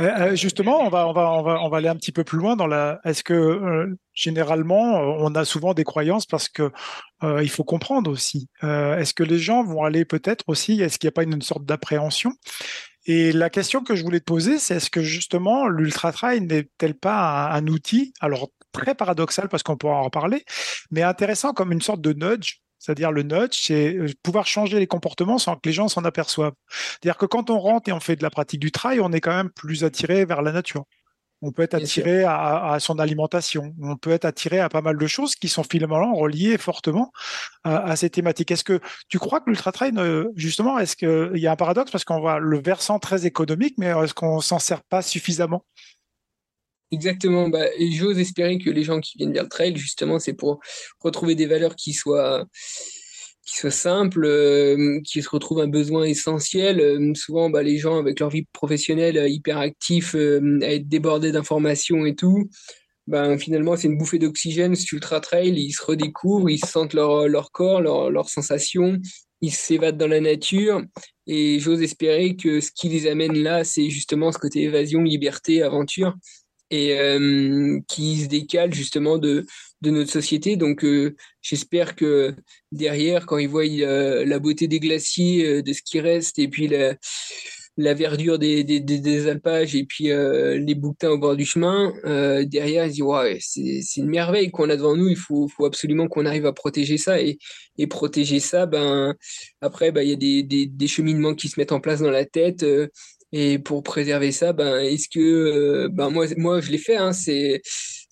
euh, justement, on va, on, va, on, va, on va aller un petit peu plus loin dans la. Est-ce que généralement, on a souvent des croyances parce que il faut comprendre aussi. Est-ce que les gens vont aller peut-être aussi Est-ce qu'il n'y a pas une sorte d'appréhension? Et la question que je voulais te poser, c'est est-ce que justement l'ultra-trail n'est-elle pas un, outil, alors très paradoxal parce qu'on pourra en reparler, mais intéressant comme une sorte de nudge c'est-à-dire le nudge, c'est euh, pouvoir changer les comportements sans que les gens s'en aperçoivent. C'est-à-dire que quand on rentre et on fait de la pratique du trail, on est quand même plus attiré vers la nature. On peut être attiré à, son alimentation. On peut être attiré à pas mal de choses qui sont finalement reliées fortement à, ces thématiques. Est-ce que tu crois que l'ultra trail, justement, est-ce qu'il y a un paradoxe? Parce qu'on voit le versant très économique, mais est-ce qu'on s'en sert pas suffisamment? Exactement. Bah, j'ose espérer que les gens qui viennent vers le trail, justement, c'est pour retrouver des valeurs qui soient qui soit simple, euh, qui se retrouve un besoin essentiel. Euh, souvent, bah, les gens avec leur vie professionnelle euh, hyper actifs, à être débordés d'informations et tout, ben, finalement, c'est une bouffée d'oxygène sur Ultra Trail. Ils se redécouvrent, ils sentent leur, leur corps, leurs leur sensations, ils s'évadent dans la nature. Et j'ose espérer que ce qui les amène là, c'est justement ce côté évasion, liberté, aventure et qui se décale justement de, de notre société. Donc, euh, j'espère que derrière, quand ils voient euh, la beauté des glaciers, euh, de ce qui reste, et puis la, la verdure des, des, alpages, et puis les bouquetins au bord du chemin, derrière, ils disent ouais, c'est une merveille qu'on a devant nous. Il faut, faut absolument qu'on arrive à protéger ça et, et protéger ça. Ben après, ben il y a des, cheminements qui se mettent en place dans la tête. et pour préserver ça, ben est-ce que ben moi moi je l'ai fait hein, c'est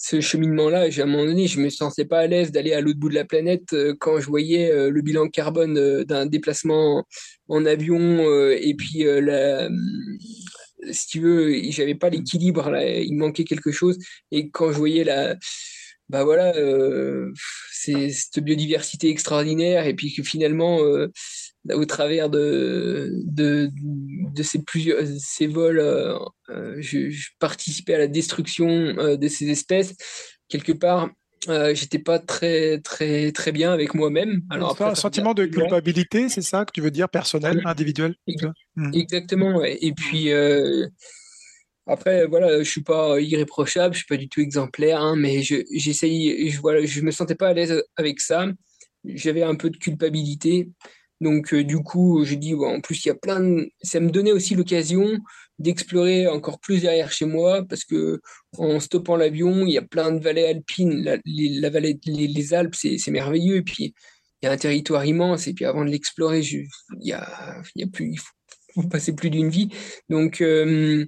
ce cheminement-là. À un moment donné, je me sentais pas à l'aise d'aller à l'autre bout de la planète euh, quand je voyais euh, le bilan carbone euh, d'un déplacement en avion et puis la, si tu veux, j'avais pas l'équilibre il manquait quelque chose. Et quand je voyais la, bah voilà, c'est cette biodiversité extraordinaire et puis que finalement au travers de, de, de ces, plusieurs, ces vols, euh, euh, je, je, participais à la destruction euh, de ces espèces. Quelque part, euh, j'étais pas très très très bien avec moi-même. Alors après, un sentiment de culpabilité, c'est ça que tu veux dire personnel, individuel. Hmm. Exactement. Ouais. Et puis après, voilà, je suis pas irréprochable, je suis pas du tout exemplaire, hein, mais j'essaye, je, voilà, je me sentais pas à l'aise avec ça. J'avais un peu de culpabilité. Donc, euh, du coup, j'ai dit, en plus, il y a plein de... Ça me donnait aussi l'occasion d'explorer encore plus derrière chez moi, parce que en stoppant l'avion, il y a plein de vallées alpines. La, les, vallée, les, Alpes, c'est merveilleux. Et puis, il y a un territoire immense. Et puis, avant de l'explorer, il y a, plus, il faut, passer plus d'une vie. Donc, euh,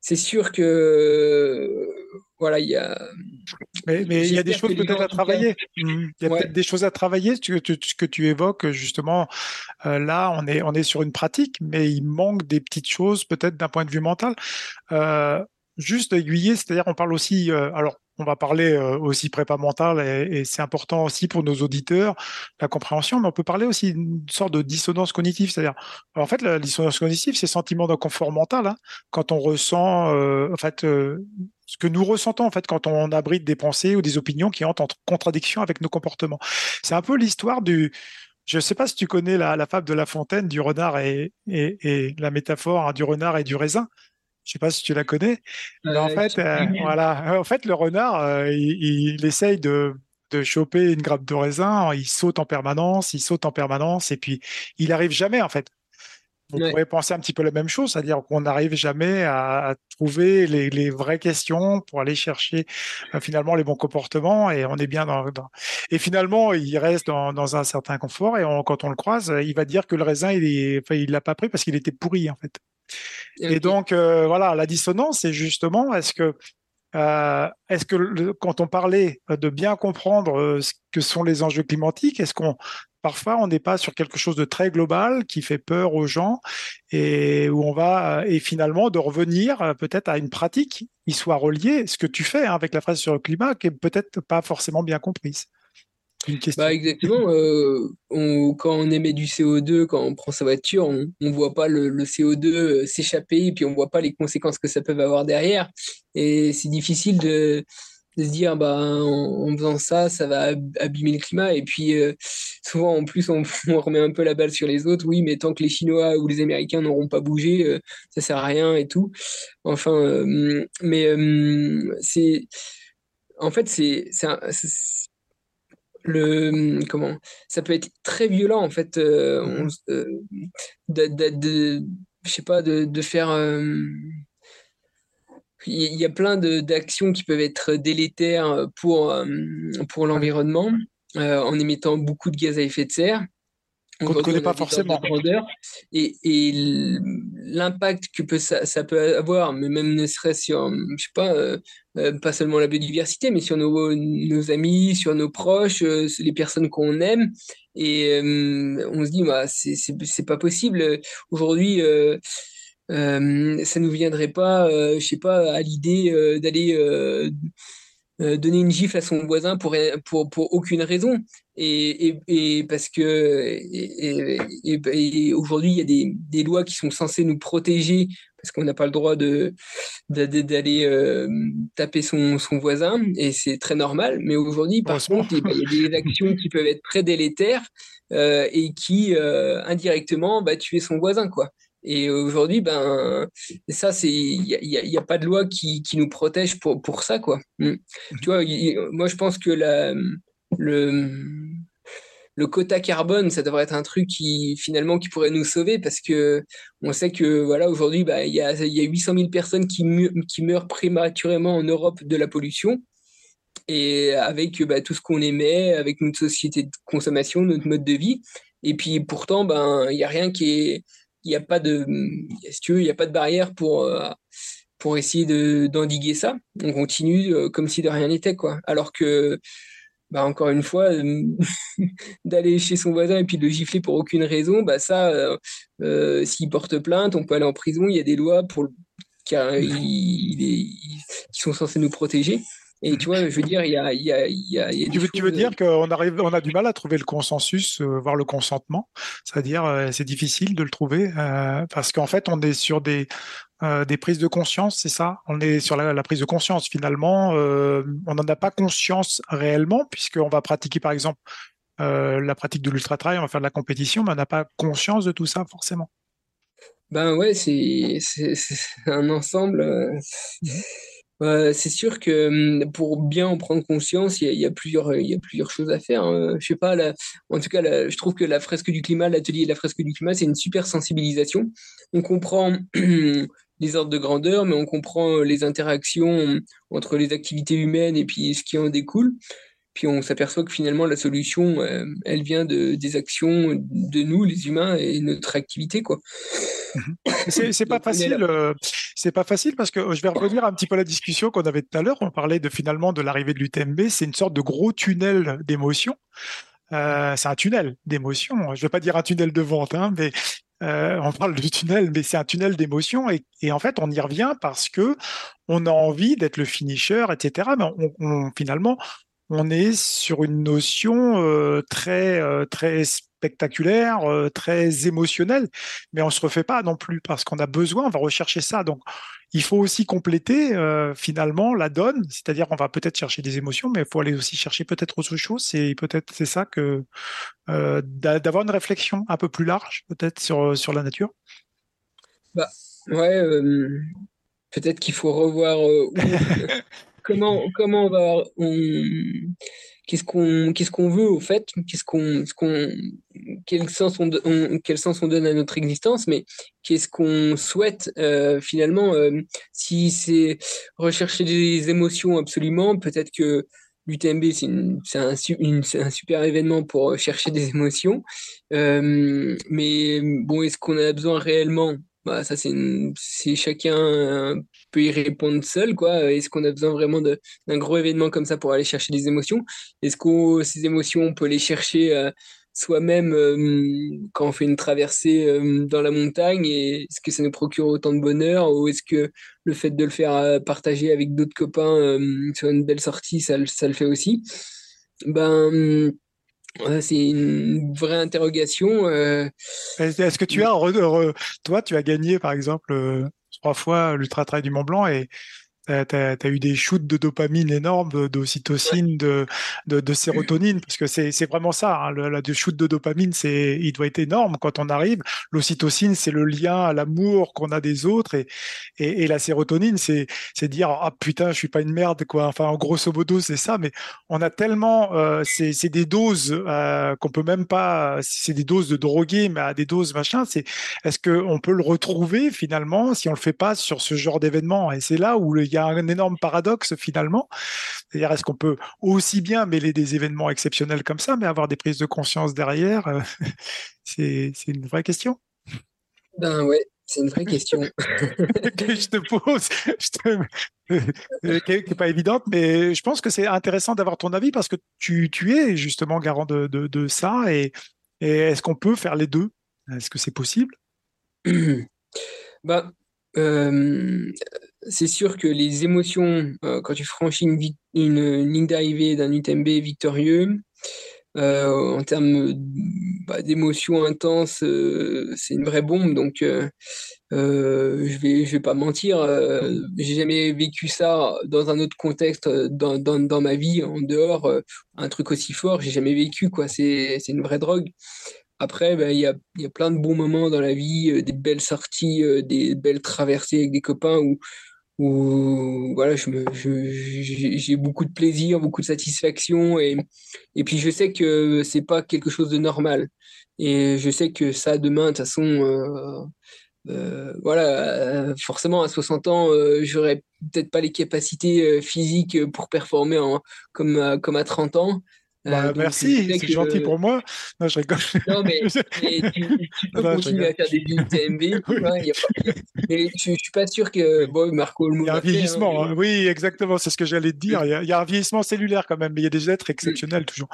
c'est sûr que voilà, il y a. Mais, il y a des choses peut-être à travailler. Il y a peut-être des choses à travailler. Ce que tu, évoques justement, euh, là, on est, on est sur une pratique, mais il manque des petites choses peut-être d'un point de vue mental. Euh, juste aiguiller, c'est-à-dire on parle aussi. Euh, alors, on va parler aussi prépa mentale et, et c'est important aussi pour nos auditeurs la compréhension, mais on peut parler aussi d'une sorte de dissonance cognitive, c'est-à-dire en fait la dissonance cognitive c'est sentiment d'inconfort mental hein, quand on ressent en fait ce que nous ressentons en fait quand on abrite des pensées ou des opinions qui entrent en contradiction avec nos comportements. C'est un peu l'histoire du. Je ne sais pas si tu connais la, fable de La Fontaine du renard et, et, la métaphore hein, du renard et du raisin. Je ne sais pas si tu la connais. Mais en fait, euh, voilà. En fait, le renard, euh, il, il, essaye de, de choper une grappe de raisin. Il saute en permanence, il saute en permanence, et puis il n'arrive jamais en fait vous pourrez penser un petit peu la même chose, c'est-à-dire qu'on n'arrive jamais à, trouver les, vraies questions pour aller chercher euh, finalement les bons comportements et on est bien dans, et finalement il reste dans, un certain confort et quand on le croise, il va dire que le raisin il est, il l'a pas pris parce qu'il était pourri en fait. Et donc euh, voilà, la dissonance, c'est justement est-ce que euh, est-ce que quand on parlait de bien comprendre ce que sont les enjeux climatiques, est-ce qu'on parfois on n'est pas sur quelque chose de très global qui fait peur aux gens et où on va et finalement de revenir euh, peut-être à une pratique qui soit reliée ce que tu fais hein, avec la phrase sur le climat qui est peut-être pas forcément bien comprise. Une question. Bah exactement. Euh, quand on émet du CO2, quand on prend sa voiture, on ne voit pas le, le CO2 euh, s'échapper et puis on voit pas les conséquences que ça peut avoir derrière. Et c'est difficile de, de se dire bah en, faisant ça ça va abîmer le climat. Et puis euh, souvent en plus on, remet un peu la balle sur les autres. Oui mais tant que les chinois ou les américains n'auront pas bougé euh, ça sert à rien et tout. Enfin euh, mais c'est en fait c'est le comment ça peut être très violent en fait de, de, de, je sais pas de, de faire il y a plein d'actions qui peuvent être délétères pour, euh, pour l'environnement euh, en émettant beaucoup de gaz à effet de serre. On ne connaît pas forcément. Et, et l'impact que peut, ça, ça, peut avoir, mais même ne serait-ce sur, je sais pas, euh, pas seulement la biodiversité, mais sur nos, nos amis, sur nos proches, les personnes qu'on aime. Et on se dit, bah, c'est pas possible. Aujourd'hui, euh, ça nous viendrait pas, euh, je sais pas, à l'idée euh, d'aller donner une gifle à son voisin pour, pour, pour aucune raison. Et, et, et parce que et, aujourd'hui, il y a des, des, lois qui sont censées nous protéger parce qu'on n'a pas le droit de d'aller taper son, son, voisin et c'est très normal. Mais aujourd'hui, par contre, il y a des actions qui peuvent être très délétères et qui indirectement bah, tuer son voisin, quoi. Et aujourd'hui, ben, ça, c'est, il n'y a, y a, pas de loi qui, qui nous protège pour, pour ça, quoi. Mm. Mmh. Tu vois, moi, je pense que la, le, le quota carbone, ça devrait être un truc qui, finalement, qui pourrait nous sauver parce que on sait que, voilà, aujourd'hui, bah, il y a, y a 800 000 personnes qui, qui meurent prématurément en Europe de la pollution. Et avec bah, tout ce qu'on émet, avec notre société de consommation, notre mode de vie. Et puis pourtant, ben, il n'y a rien qui est, il n'y a pas de, si tu veux, il y a pas de barrière pour, euh, pour essayer de d'endiguer ça. On continue comme si de rien n'était, quoi. Alors que bah, encore une fois, d'aller chez son voisin et puis de le gifler pour aucune raison, bah ça, s'il porte plainte, on peut aller en prison. Il y a des lois pour car il, qui sont censés nous protéger. Et tu vois, je veux dire, il y a, y a, il y a, tu, veux, tu veux dire qu'on arrive, on a du mal à trouver le consensus, euh, voire le consentement? C'est-à-dire, euh, c'est difficile de le trouver euh, parce qu'en fait, on est sur des des prises de conscience, c'est ça? On est sur la, prise de conscience. Finalement, on n'en a pas conscience réellement puisqu'on va pratiquer, par exemple, la pratique de l'ultra trail, on va faire de la compétition, mais on n'a pas conscience de tout ça forcément. Ben ouais, c'est un ensemble. Mmh c'est sûr que hum, pour bien en prendre conscience, il y a, plusieurs, il y a plusieurs choses à faire. Hein. Je sais pas, en tout cas, je trouve que la fresque du climat, l'atelier de la fresque du climat, c'est une super sensibilisation. On comprend les ordres de grandeur, mais on comprend les interactions entre les activités humaines et puis ce qui en découle. Puis on s'aperçoit que finalement la solution, euh, elle vient de, des actions de nous, les humains, et notre activité, quoi. Mhm. C'est pas facile. Euh, c'est pas facile parce que je vais revenir un petit peu à la discussion qu'on avait tout à l'heure. On parlait de finalement de l'arrivée de l'UTMB. C'est une sorte de gros tunnel d'émotion. Euh, c'est un tunnel d'émotion. Je ne vais pas dire un tunnel de vente, hein, mais on parle du tunnel, mais c'est un tunnel d'émotion. Et, et, en fait, on y revient parce que on a envie d'être le finisher, etc. Mais on, on, finalement, on est sur une notion euh, très euh, très spectaculaire, euh, très émotionnelle, mais on se refait pas non plus parce qu'on a besoin, on va rechercher ça. Donc il faut aussi compléter finalement la donne, c'est-à-dire on va peut-être chercher des émotions, mais il faut aller aussi chercher peut-être autre chose. C'est peut-être c'est ça que d'avoir une réflexion un peu plus large peut-être sur sur la nature. Bah ouais, peut-être qu'il faut revoir comment comment on va qu'est-ce qu'on qu'est-ce qu'on veut au fait? Qu'est-ce qu'on qu'on quel sens on, quel sens on donne à notre existence? Mais qu'est-ce qu'on souhaite euh, finalement euh, si c'est rechercher des émotions absolument peut-être que l'UTMB c'est un, un, super événement pour chercher des émotions. Euh, mais bon est-ce qu'on a besoin réellement bah, ça c'est chacun peut y répondre seul quoi est-ce qu'on a besoin vraiment d'un gros événement comme ça pour aller chercher des émotions? Est-ce que ces émotions on peut les chercher euh, soi-même euh, quand on fait une traversée euh, dans la montagne? Et est-ce que ça nous procure autant de bonheur? Ou est-ce que le fait de le faire partager avec d'autres copains sur une belle sortie ça, ça le fait aussi? Ben c'est une vraie interrogation. Euh. Est-ce que tu as, toi, tu as gagné par exemple euh, trois fois l'Ultra Trail du Mont Blanc et tu as, eu des shoots de dopamine énormes, d'ocytocine, de, de, de, sérotonine, parce que c'est vraiment ça. Hein, le, le, shoot de dopamine, c'est il doit être énorme quand on arrive. L'ocytocine, c'est le lien à l'amour qu'on a des autres, et, et, et la sérotonine, c'est dire ah putain, je suis pas une merde quoi. Enfin, en grosso modo, c'est ça. Mais on a tellement, euh, c'est des doses euh, qu'on peut même pas. C'est des doses de drogués, mais à des doses machin. C'est est-ce que on peut le retrouver finalement si on le fait pas sur ce genre d'événement? Et c'est là où le y a un énorme paradoxe finalement. C'est-à-dire, est-ce qu'on peut aussi bien mêler des événements exceptionnels comme ça, mais avoir des prises de conscience derrière euh, C'est une vraie question. Ben ouais, c'est une vraie question. que je te pose, euh, qui n'est pas évidente, mais je pense que c'est intéressant d'avoir ton avis parce que tu, tu es justement garant de, de, ça. Et, et est-ce qu'on peut faire les deux? Est-ce que c'est possible? Ben, euh, c'est sûr que les émotions, euh, quand tu franchis une, ligne d'arrivée d'un UTMB victorieux, euh, en termes bah, d'émotions intenses, euh, c'est une vraie bombe. Donc, je vais, vais pas mentir, j'ai jamais vécu ça dans un autre contexte dans, ma vie, en dehors, un truc aussi fort, j'ai jamais vécu. quoi. C'est une vraie drogue. Après, ben, il y, a, y, a, plein de bons moments dans la vie, des belles sorties, des belles traversées avec des copains où, où voilà, je me, j'ai beaucoup de plaisir, beaucoup de satisfaction et, et puis je sais que c'est pas quelque chose de normal. Et je sais que ça demain de toute façon euh, euh, voilà forcément à 60 ans euh, j'aurais peut-être pas les capacités physiques pour performer comme comme à 30 ans Bah, merci, c'est gentil pour moi. Non, je rigole. Non, mais, tu, peux continuer à faire des UTMB. mais je, ne suis pas sûr que bon, Marco Il y a un hein, vieillissement, hein. oui, exactement, c'est ce que j'allais te dire. Il y, a, un vieillissement cellulaire quand même, mais il y a des êtres exceptionnels toujours.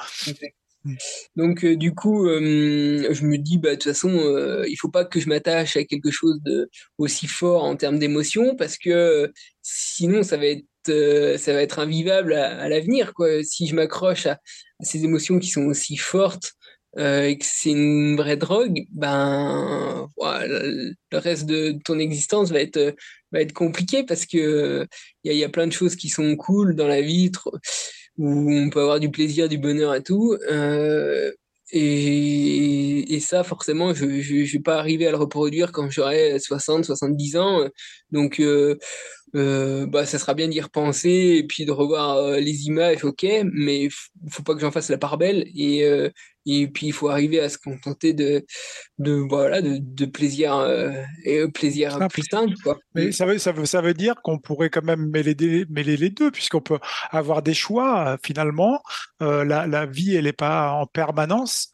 Mm. Donc euh, du coup, euh, je me dis bah de toute façon, euh, il faut pas que je m'attache à quelque chose de aussi fort en termes d'émotion parce que sinon ça va être ça va être invivable à, l'avenir quoi. Si je m'accroche à, ces émotions qui sont aussi fortes et que c'est une vraie drogue, ben le reste de ton existence va être va être compliqué parce que il y, a plein de choses qui sont cool dans la vie où on peut avoir du plaisir, du bonheur et tout. Euh, et, ça, forcément, je ne vais pas arriver à le reproduire quand j'aurai 60, 70 ans. Donc, euh, euh, bah, ça sera bien d'y repenser et puis de revoir euh, les images, ok, mais faut pas que j'en fasse la part belle. Et, euh, et puis, il faut arriver à se contenter de, de, voilà, de, de plaisir, euh, et plaisir plus simple. Quoi. Mais ça veut, ça veut, ça veut dire qu'on pourrait quand même mêler, des, mêler les deux, puisqu'on peut avoir des choix, finalement. la, la vie, elle n'est pas en permanence,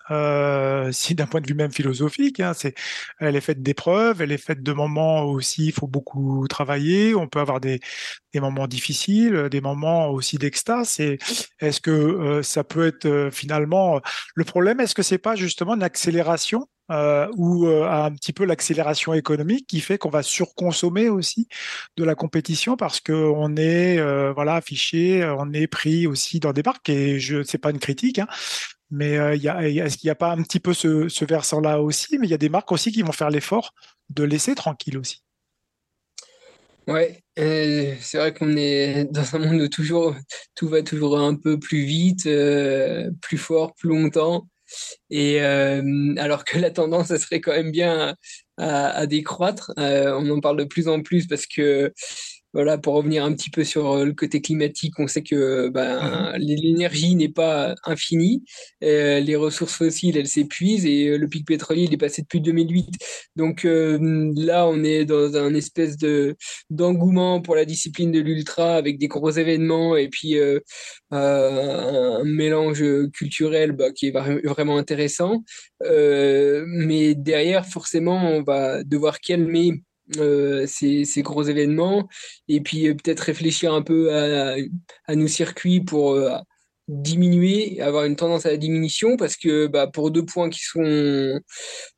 si d'un point de vue même philosophique, hein, c'est, elle est faite d'épreuves, elle est faite de moments aussi, il faut beaucoup travailler, on peut avoir des, des moments difficiles, des moments aussi d'extase. Et est-ce que euh, ça peut être euh, finalement le problème Est-ce que c'est pas justement une accélération euh, ou un petit peu l'accélération économique qui fait qu'on va surconsommer aussi de la compétition parce qu'on est voilà affiché, on est pris aussi dans des marques et je c'est pas une critique. Hein, mais est-ce qu'il n'y a pas un petit peu ce versant-là aussi? Mais il y a des marques aussi qui vont faire l'effort de laisser tranquille aussi. Ouais, euh, c'est vrai qu'on est dans un monde où toujours tout va toujours un peu plus vite, euh, plus fort, plus longtemps. Et euh, alors que la tendance, ça serait quand même bien à, à décroître. on en parle de plus en plus parce que voilà, pour revenir un petit peu sur euh, le côté climatique, on sait que ben, mhm. l'énergie n'est pas infinie, euh, les ressources fossiles, elles s'épuisent et euh, le pic pétrolier, il est passé depuis 2008. Donc là, on est dans un espèce de d'engouement pour la discipline de l'ultra avec des gros événements et puis un mélange culturel bah, qui est vraiment intéressant. mais derrière, forcément, on va devoir calmer euh, ces, gros événements. Et puis euh, peut-être réfléchir un peu à, à nos circuits pour euh, diminuer, avoir une tendance à la diminution parce que bah, pour deux points qui sont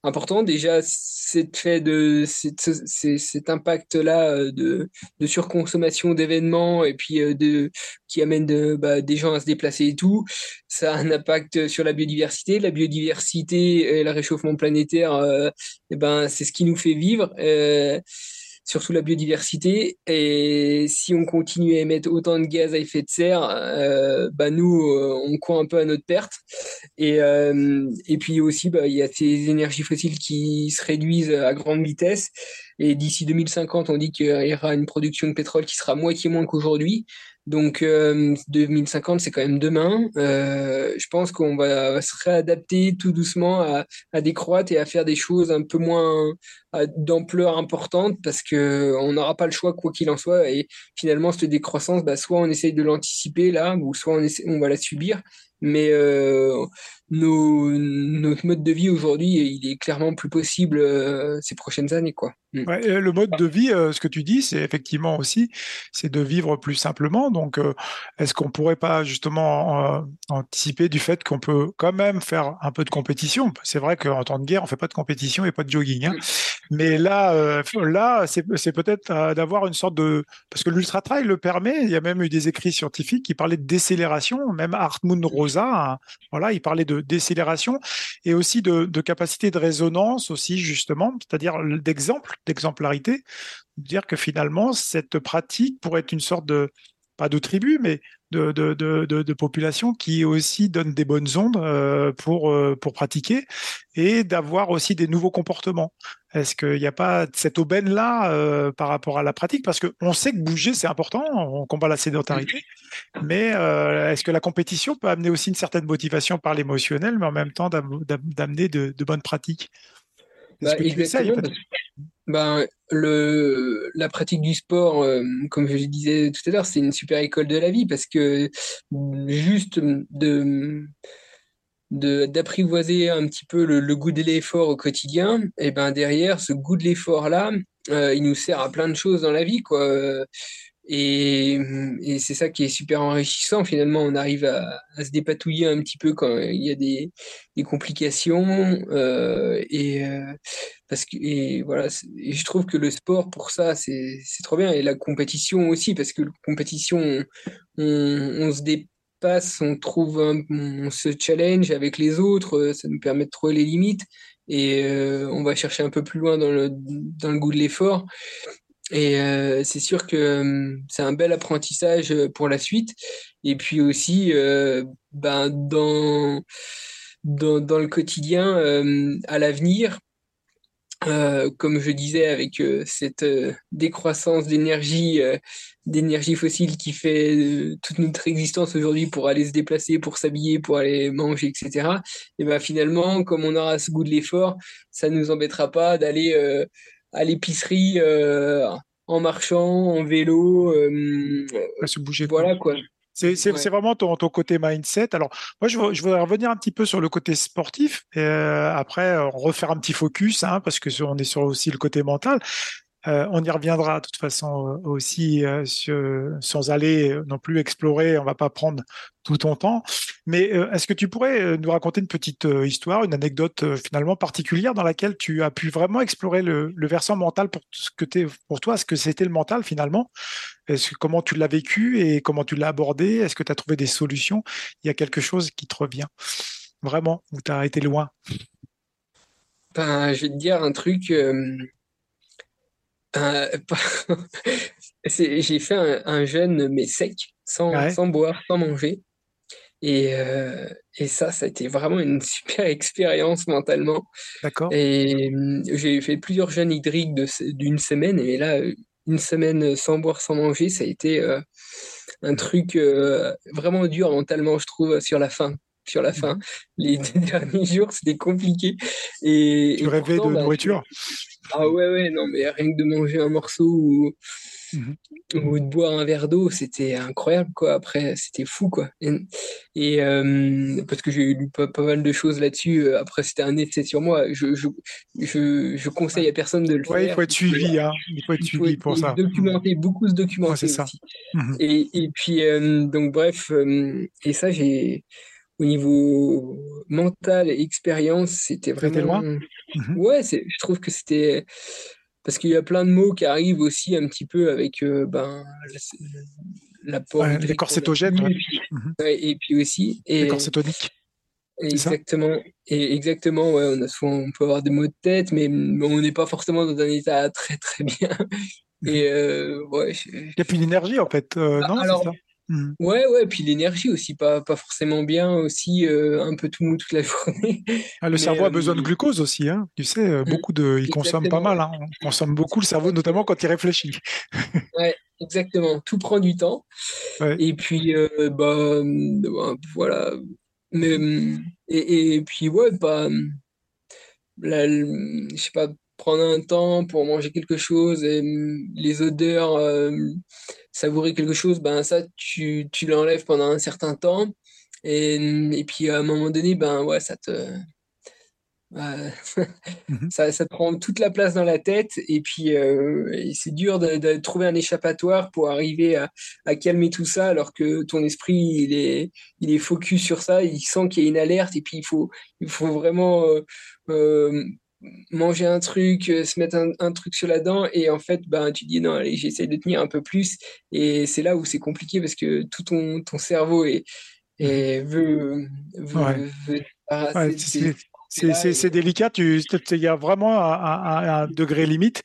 importants, déjà c'est fait de cet impact-là euh, de, de, surconsommation d'événements et puis euh, de qui amène bah, des gens à se déplacer et tout, ça a un impact sur la biodiversité. La biodiversité et le réchauffement planétaire, euh, et ben c'est ce qui nous fait vivre. Euh, surtout la biodiversité. Et si on continue à émettre autant de gaz à effet de serre, euh, bah nous, euh, on court un peu à notre perte. Et, euh, et puis aussi, bah, il y a ces énergies fossiles qui se réduisent à grande vitesse. Et d'ici 2050, on dit qu'il y aura une production de pétrole qui sera moitié moins qu'aujourd'hui. Donc 2050, c'est quand même demain. je pense qu'on va se réadapter tout doucement à, à décroître et à faire des choses un peu moins d'ampleur importante parce que on n'aura pas le choix quoi qu'il en soit. Et finalement, cette décroissance, bah, soit on essaye de l'anticiper là, ou soit on, on va la subir. Mais euh, nos, notre mode de vie aujourd'hui, il est clairement plus possible euh, ces prochaines années. Quoi. Mm. le mode de vie, euh, ce que tu dis, c'est effectivement aussi, c'est de vivre plus simplement. Donc, euh, est-ce qu'on pourrait pas justement anticiper du fait qu'on peut quand même faire un peu de compétition? C'est vrai qu'en temps de guerre, on fait pas de compétition et pas de jogging. Hein. Mais là, là, c'est peut-être d'avoir une sorte de parce que l'ultra trail le permet. Il y a même eu des écrits scientifiques qui parlaient de décélération. Même Hartmut Rosa, hein, voilà, il parlait de décélération et aussi de, capacité de résonance aussi justement, c'est-à-dire d'exemple, d'exemplarité, dire que finalement cette pratique pourrait être une sorte de pas de tribu, mais de, de, de, de, qui aussi donne des bonnes ondes euh, pour, euh, pour pratiquer et d'avoir aussi des nouveaux comportements. Est-ce qu'il n'y a pas cette aubaine-là euh, par rapport à la pratique? Parce qu'on sait que bouger, c'est important, on combat la sédentarité, mais est-ce que la compétition peut amener aussi une certaine motivation par l'émotionnel, mais en même temps d'amener de bonnes pratiques? Bah, exactement. Ben, le, la pratique du sport, euh, comme je disais tout à l'heure, c'est une super école de la vie parce que juste de d'apprivoiser un petit peu le, goût de l'effort au quotidien, et ben derrière ce goût de l'effort là, euh, il nous sert à plein de choses dans la vie quoi. Et, et c'est ça qui est super enrichissant. Finalement, on arrive à, à, se dépatouiller un petit peu quand il y a des, des complications. Euh, et euh, parce que et voilà, je trouve que le sport pour ça, c'est trop bien. Et la compétition aussi, parce que la compétition, on, on, se dépasse, on trouve, on se challenge avec les autres. Ça nous permet de trouver les limites et euh, on va chercher un peu plus loin dans le, dans le goût de l'effort. Et euh, c'est sûr que euh, c'est un bel apprentissage euh, pour la suite. Et puis aussi, ben, dans, dans, dans, le quotidien, à l'avenir, comme je disais, avec cette décroissance d'énergie, d'énergie fossile qui fait toute notre existence aujourd'hui pour aller se déplacer, pour s'habiller, pour aller manger, etc. Et ben finalement, comme on aura ce goût de l'effort, ça ne nous embêtera pas d'aller à l'épicerie euh, en marchant, en vélo. Euh, se bouger. Voilà quoi. C'est vraiment ton, ton, côté mindset. Alors, moi, je, je, voudrais revenir un petit peu sur le côté sportif. Et, euh, après, refaire un petit focus, hein, parce que on est sur aussi le côté mental. Euh, on y reviendra de toute façon euh, aussi euh, sans aller non plus explorer. On va pas prendre tout ton temps. Mais est-ce que tu pourrais nous raconter une petite histoire, une anecdote finalement particulière dans laquelle tu as pu vraiment explorer le, versant mental pour ce que es, pour toi, ce que c'était le mental finalement? Est-ce comment tu l'as vécu et comment tu l'as abordé? Est-ce que tu as trouvé des solutions? Il y a quelque chose qui te revient vraiment ou tu as été loin? Ben, je vais te dire un truc. j'ai fait un, jeûne mais sec, sans, sans boire, sans manger. Et, euh, et, ça, ça a été vraiment une super expérience mentalement. D'accord. Et hum, j'ai fait plusieurs jeûnes hydriques d'une semaine, et là, une semaine sans boire, sans manger, ça a été euh, un truc vraiment dur mentalement, je trouve, sur la fin. Sur la fin, mmh. les deux derniers jours, c'était compliqué. Et, tu rêvais de bah, nourriture? Ah ouais, ouais, non, mais rien que de manger un morceau ou, mhm. ou de boire un verre d'eau, c'était incroyable, quoi. Après, c'était fou, quoi. Et, euh, parce que j'ai lu pas, pas, mal de choses là-dessus. Euh, après, c'était un effet sur moi. Je, je, je, je, conseille à personne de le ouais, faire. il faut être suivi, hein. Il faut être suivi pour ça. Documenter, beaucoup se documenter ça. aussi. Mhm. Et, et, puis, euh, donc, bref, et ça, j'ai au niveau mental et expérience, c'était vraiment. Loin? Ouais, je trouve que c'était. Parce qu'il y a plein de mots qui arrivent aussi un petit peu avec euh, ben, l'apport. Ouais, les corsétogènes. Mhm. et puis aussi. Et, les corsétoniques. Exactement. Et exactement, ouais, on, a souvent, on peut avoir des maux de tête, mais on n'est pas forcément dans un état très très bien. Mhm. Et euh, ouais, Il n'y a plus d'énergie en fait, euh, non? Alors, Mmh. Ouais, ouais, puis l'énergie aussi, pas, pas forcément bien, aussi euh, un peu tout mou toute la journée. Ah, le cerveau a besoin de euh, glucose aussi, hein. tu sais, euh, mmh. beaucoup de, il consomme pas mal, hein. consomme beaucoup le cerveau, notamment quand il réfléchit. ouais, exactement, tout prend du temps. Et puis, bah, bah, voilà, mais, et, et puis, ouais, bah, je sais pas, prendre un temps pour manger quelque chose, et les odeurs savourer quelque chose, ben ça, tu, tu l'enlèves pendant un certain temps. Et, et, puis à un moment donné, ben ouais, ça te. Mhm. ça, ça, prend toute la place dans la tête et puis euh, c'est dur de, trouver un échappatoire pour arriver à, à, calmer tout ça alors que ton esprit il est, il est focus sur ça, il sent qu'il y a une alerte et puis il faut, il faut vraiment euh, euh, manger un truc, euh, se mettre un, truc sur la dent, et en fait, ben, tu dis non, allez, j'essaie de tenir un peu plus. Et c'est là où c'est compliqué parce que tout ton, ton cerveau est, est veut, veut, c'est délicat, il y a vraiment un, degré limite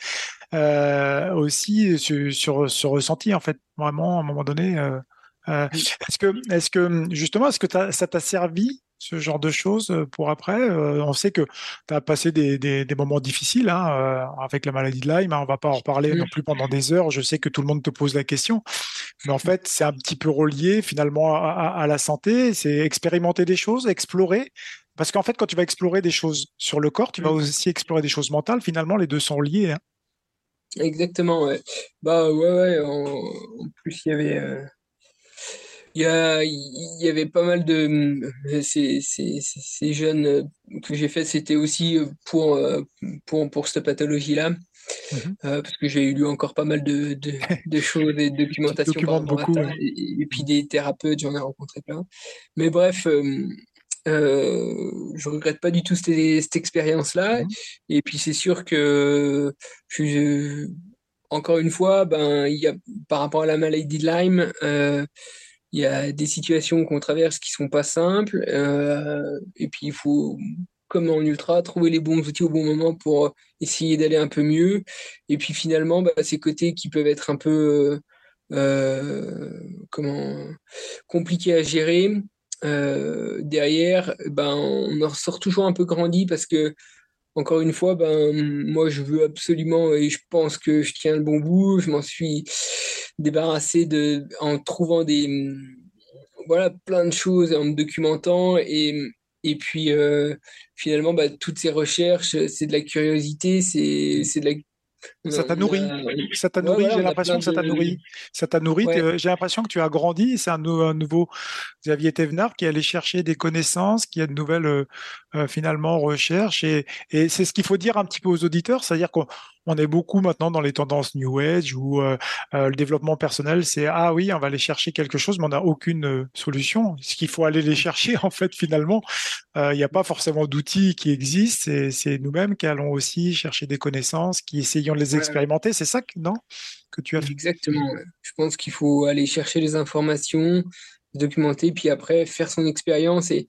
euh, aussi sur, ce ressenti, en fait, vraiment, à un moment donné. Euh, est-ce que, est que, justement, est-ce que ça t'a servi ce genre de choses euh, pour après. Euh, on sait que tu as passé des, des, moments difficiles hein, euh, avec la maladie de Lyme. Hein, on va pas en reparler non plus pendant des heures. Je sais que tout le monde te pose la question. Mais en fait, c'est un petit peu relié finalement à, la santé. C'est expérimenter des choses, explorer. Parce qu'en fait, quand tu vas explorer des choses sur le corps, tu vas mm. aussi explorer des choses mentales. Finalement, les deux sont liés. Hein. Exactement, ouais. Bah ouais, ouais. En, plus, il y avait. Euh, il y, a, il y avait pas mal de ces, ces, ces jeunes euh, que j'ai fait, c'était aussi pour, pour, pour cette pathologie-là. Mhm. Euh, parce que j'ai lu encore pas mal de, de, choses et de documentation beaucoup, et, puis des thérapeutes, j'en ai rencontré plein. Mais bref, euh, euh, je regrette pas du tout cette, cette expérience-là. Mhm. Et puis c'est sûr que je, encore une fois, ben, il y a, par rapport à la maladie de Lyme, euh, il y a des situations qu'on traverse qui sont pas simples. et puis il faut comme en ultra, trouver les bons outils au bon moment pour euh, essayer d'aller un peu mieux. Et puis finalement, bah, ces côtés qui peuvent être un peu euh, euh, comment compliqués à gérer, derrière, ben, on en ressort toujours un peu grandi parce que encore une fois, ben, moi, je veux absolument, et je pense que je tiens le bon bout, je m'en suis débarrassé de, en trouvant des, voilà, plein de choses, en me documentant, et, et puis, euh, finalement, bah, toutes ces recherches, c'est de la curiosité, c'est de la ça t'a nourri. Ça t'a nourri. j'ai l'impression que ça t'a nourri. Ça t'a nourri. J'ai l'impression que tu as grandi. C'est un, nouveau Xavier Thévenard qui allait chercher des connaissances, qui a de nouvelles euh, euh, finalement recherches. Et, et c'est ce qu'il faut dire un petit peu aux auditeurs, c'est-à-dire qu'on on est beaucoup maintenant dans les tendances New Age où euh, le développement personnel, c'est ah oui, on va aller chercher quelque chose, mais on n'a aucune solution. Ce qu'il faut aller les chercher, en fait, finalement, il n'y a pas forcément d'outils qui existent. C'est nous-mêmes qui allons aussi chercher des connaissances, qui essayons de les expérimenter. C'est ça, que, non que tu as fait? Exactement. Je pense qu'il faut aller chercher les informations, documenter, puis après faire son expérience. Et,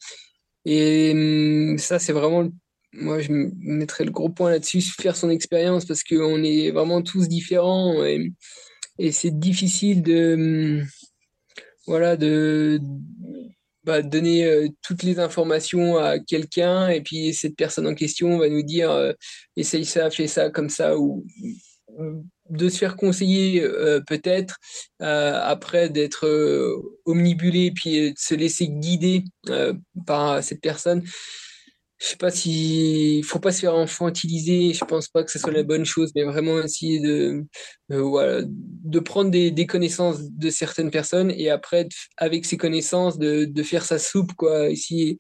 et hum, ça, c'est vraiment, moi, je mettrais le gros point là-dessus, faire son expérience, parce qu'on est vraiment tous différents. Et, c'est difficile de, voilà, de, bah, donner euh, toutes les informations à quelqu'un et puis cette personne en question va nous dire euh, essaye ça, fais ça comme ça ou de se faire conseiller euh, peut-être après d'être omnibulé puis de se laisser guider par cette personne je sais pas si faut pas se faire infantiliser je pense pas que ce soit la bonne chose mais vraiment essayer de euh, voilà de prendre des, des, connaissances de certaines personnes et après avec ces connaissances de, de faire sa soupe quoi ici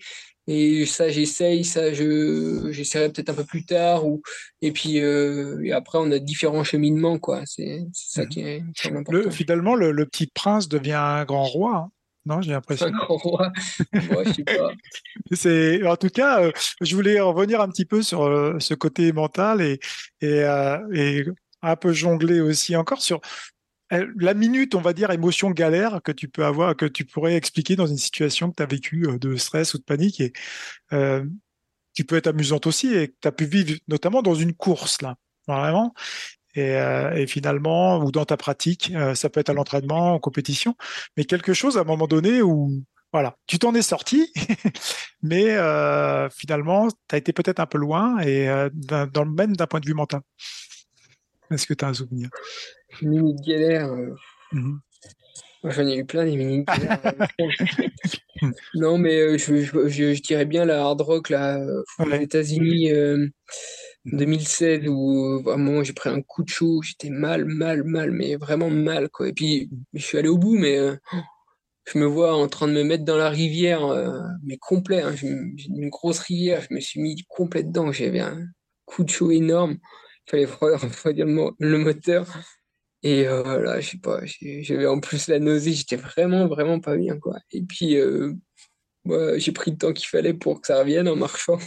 et ça j'essaye ça je j'essaierai peut-être un peu plus tard ou et puis euh, et après on a différents cheminements quoi c'est ça qui est, le, finalement le, le, petit prince devient un grand roi hein. Non, j'ai l'impression. je sais pas. c'est, en tout cas, euh, je voulais revenir un petit peu sur euh, ce côté mental et, et, euh, et, un peu jongler aussi encore sur la minute, on va dire, émotion galère que tu peux avoir, que tu pourrais expliquer dans une situation que tu as vécue de stress ou de panique et qui peut être amusante aussi et que tu as pu vivre notamment dans une course là. Vraiment. Euh, et, finalement, ou dans ta pratique, euh, ça peut être à l'entraînement, en compétition, mais quelque chose à un moment donné où, voilà, tu t'en es sorti, mais euh, finalement, tu as été peut-être un peu loin et dans le même d'un point de vue mental. Est-ce que tu as un souvenir? Une minute galère. Mmh j'en ai eu plein des minutes galères. non, mais je, je, dirais bien la hard rock là, aux États-Unis. 2016 où à un moment j'ai pris un coup de chaud, j'étais mal, mal, mal, mais vraiment mal quoi. Et puis je suis allé au bout, mais euh, je me vois en train de me mettre dans la rivière, euh, mais complet. Hein, une grosse rivière, je me suis mis complet dedans. J'avais un coup de chaud énorme. Il fallait refroidir le, moteur. Et euh, voilà, je sais pas, j'avais en plus la nausée, j'étais vraiment, vraiment pas bien quoi. Et puis j'ai pris le temps qu'il fallait pour que ça revienne en marchant.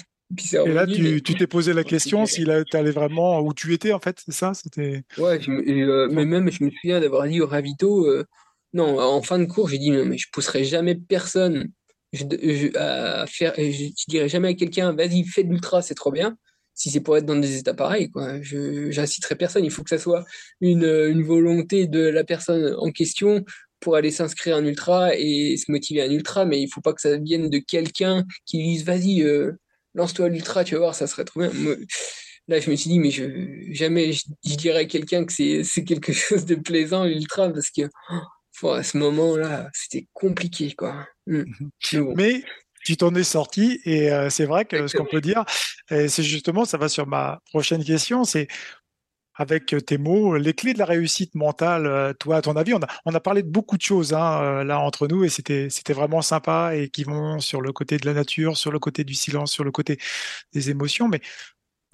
Et là, tu t'es posé la question si tu allais vraiment où tu étais, en fait, c'est ça? C'était... Ouais, euh, mais même, je me souviens d'avoir dit au ravito, euh, non, en fin de cours, j'ai dit, mais je pousserai jamais personne. Je, à faire, je, dirais jamais à quelqu'un, vas-y, fais de l'ultra, c'est trop bien, si c'est pour être dans des états pareils, quoi. Je J'inciterai personne, il faut que ça soit une, une volonté de la personne en question pour aller s'inscrire en ultra et se motiver à un ultra, mais il faut pas que ça vienne de quelqu'un qui dise, vas-y, euh, lance-toi l'ultra, tu vas voir, ça serait trop bien. là, je me suis dit, mais je, jamais je, dirais à quelqu'un que c'est quelque chose de plaisant, l'ultra, parce que oh, à ce moment-là, c'était compliqué, quoi. Mm. Mais tu t'en es sorti et c'est vrai que ce qu'on peut dire, c'est justement, ça va sur ma prochaine question, c'est avec tes mots, les clés de la réussite mentale, toi, à ton avis, on a, on a parlé de beaucoup de choses hein, là entre nous et c'était, c'était vraiment sympa et qui vont sur le côté de la nature, sur le côté du silence, sur le côté des émotions. Mais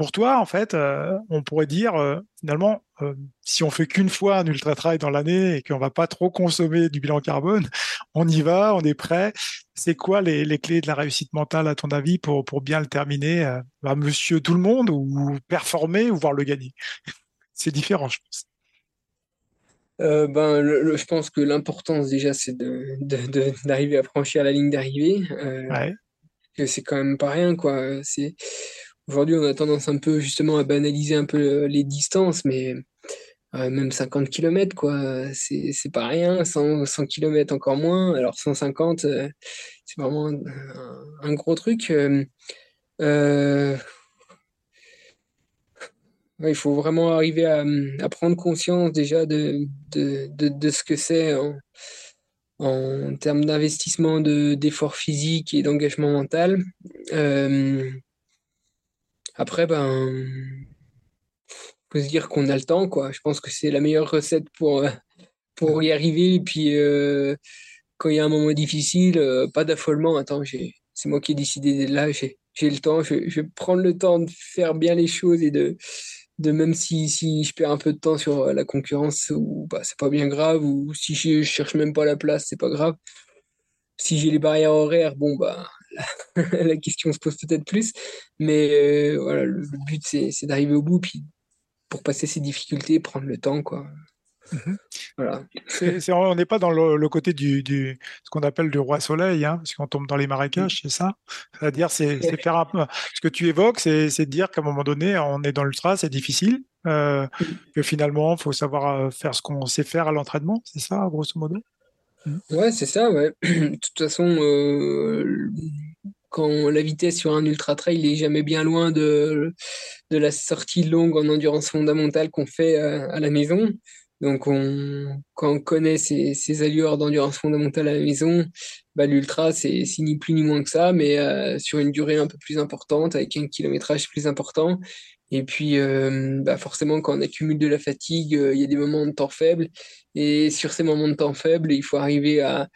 pour toi, en fait, euh, on pourrait dire euh, finalement, euh, si on fait qu'une fois un ultra trail dans l'année et qu'on va pas trop consommer du bilan carbone, on y va, on est prêt. C'est quoi les, clés de la réussite mentale à ton avis pour pour bien le terminer, bah, Monsieur tout le monde ou performer ou voir le gagner? C'est différent, je pense. ben, je pense que l'importance déjà, c'est d'arriver à franchir la ligne d'arrivée. Ouais. C'est quand même pas rien, quoi. C'est Aujourd'hui, on a tendance un peu justement à banaliser un peu euh, les distances, mais euh, même 50 km, quoi, c'est, pas rien. 100, 100 km encore moins. Alors 150, euh, c'est vraiment un, gros truc. il faut vraiment arriver à, prendre conscience déjà de, de, ce que c'est en, termes d'investissement, d'effort physique et d'engagement mental. Après, ben, faut se dire qu'on a le temps, quoi. Je pense que c'est la meilleure recette pour, euh, pour y arriver. Et puis, euh, quand il y a un moment difficile, euh, pas d'affolement. Attends, c'est moi qui ai décidé d'être là. J'ai, le temps. Je, vais prendre le temps de faire bien les choses et de, de même si, si je perds un peu de temps sur la concurrence, ou bah, c'est pas bien grave, ou si je, je cherche même pas la place, c'est pas grave. Si j'ai les barrières horaires, bon, bah, la question se pose peut-être plus. Mais euh, voilà, le, but, c'est, d'arriver au bout, puis pour passer ces difficultés, prendre le temps, quoi. Mhm. Voilà. on n'est pas dans le, côté du, du, ce qu'on appelle du roi soleil, hein, parce qu'on tombe dans les marécages, c'est ça? C'est-à-dire, c'est, faire un peu. Ce que tu évoques, c'est, de dire qu'à un moment donné, on est dans l'ultra, c'est difficile, euh, que finalement, il faut savoir euh, faire ce qu'on sait faire à l'entraînement, c'est ça, grosso modo? Ouais, c'est ça, ouais. De toute façon, euh, quand la vitesse sur un ultra trail est jamais bien loin de, de la sortie longue en endurance fondamentale qu'on fait euh, à, la maison. Donc, on, quand on connaît ces, ces allures d'endurance fondamentale à la maison, bah, l'ultra, c'est ni plus ni moins que ça, mais euh, sur une durée un peu plus importante, avec un kilométrage plus important. Et puis, bah forcément, quand on accumule de la fatigue, il y a des moments de temps faibles. Et sur ces moments de temps faibles, il faut arriver à,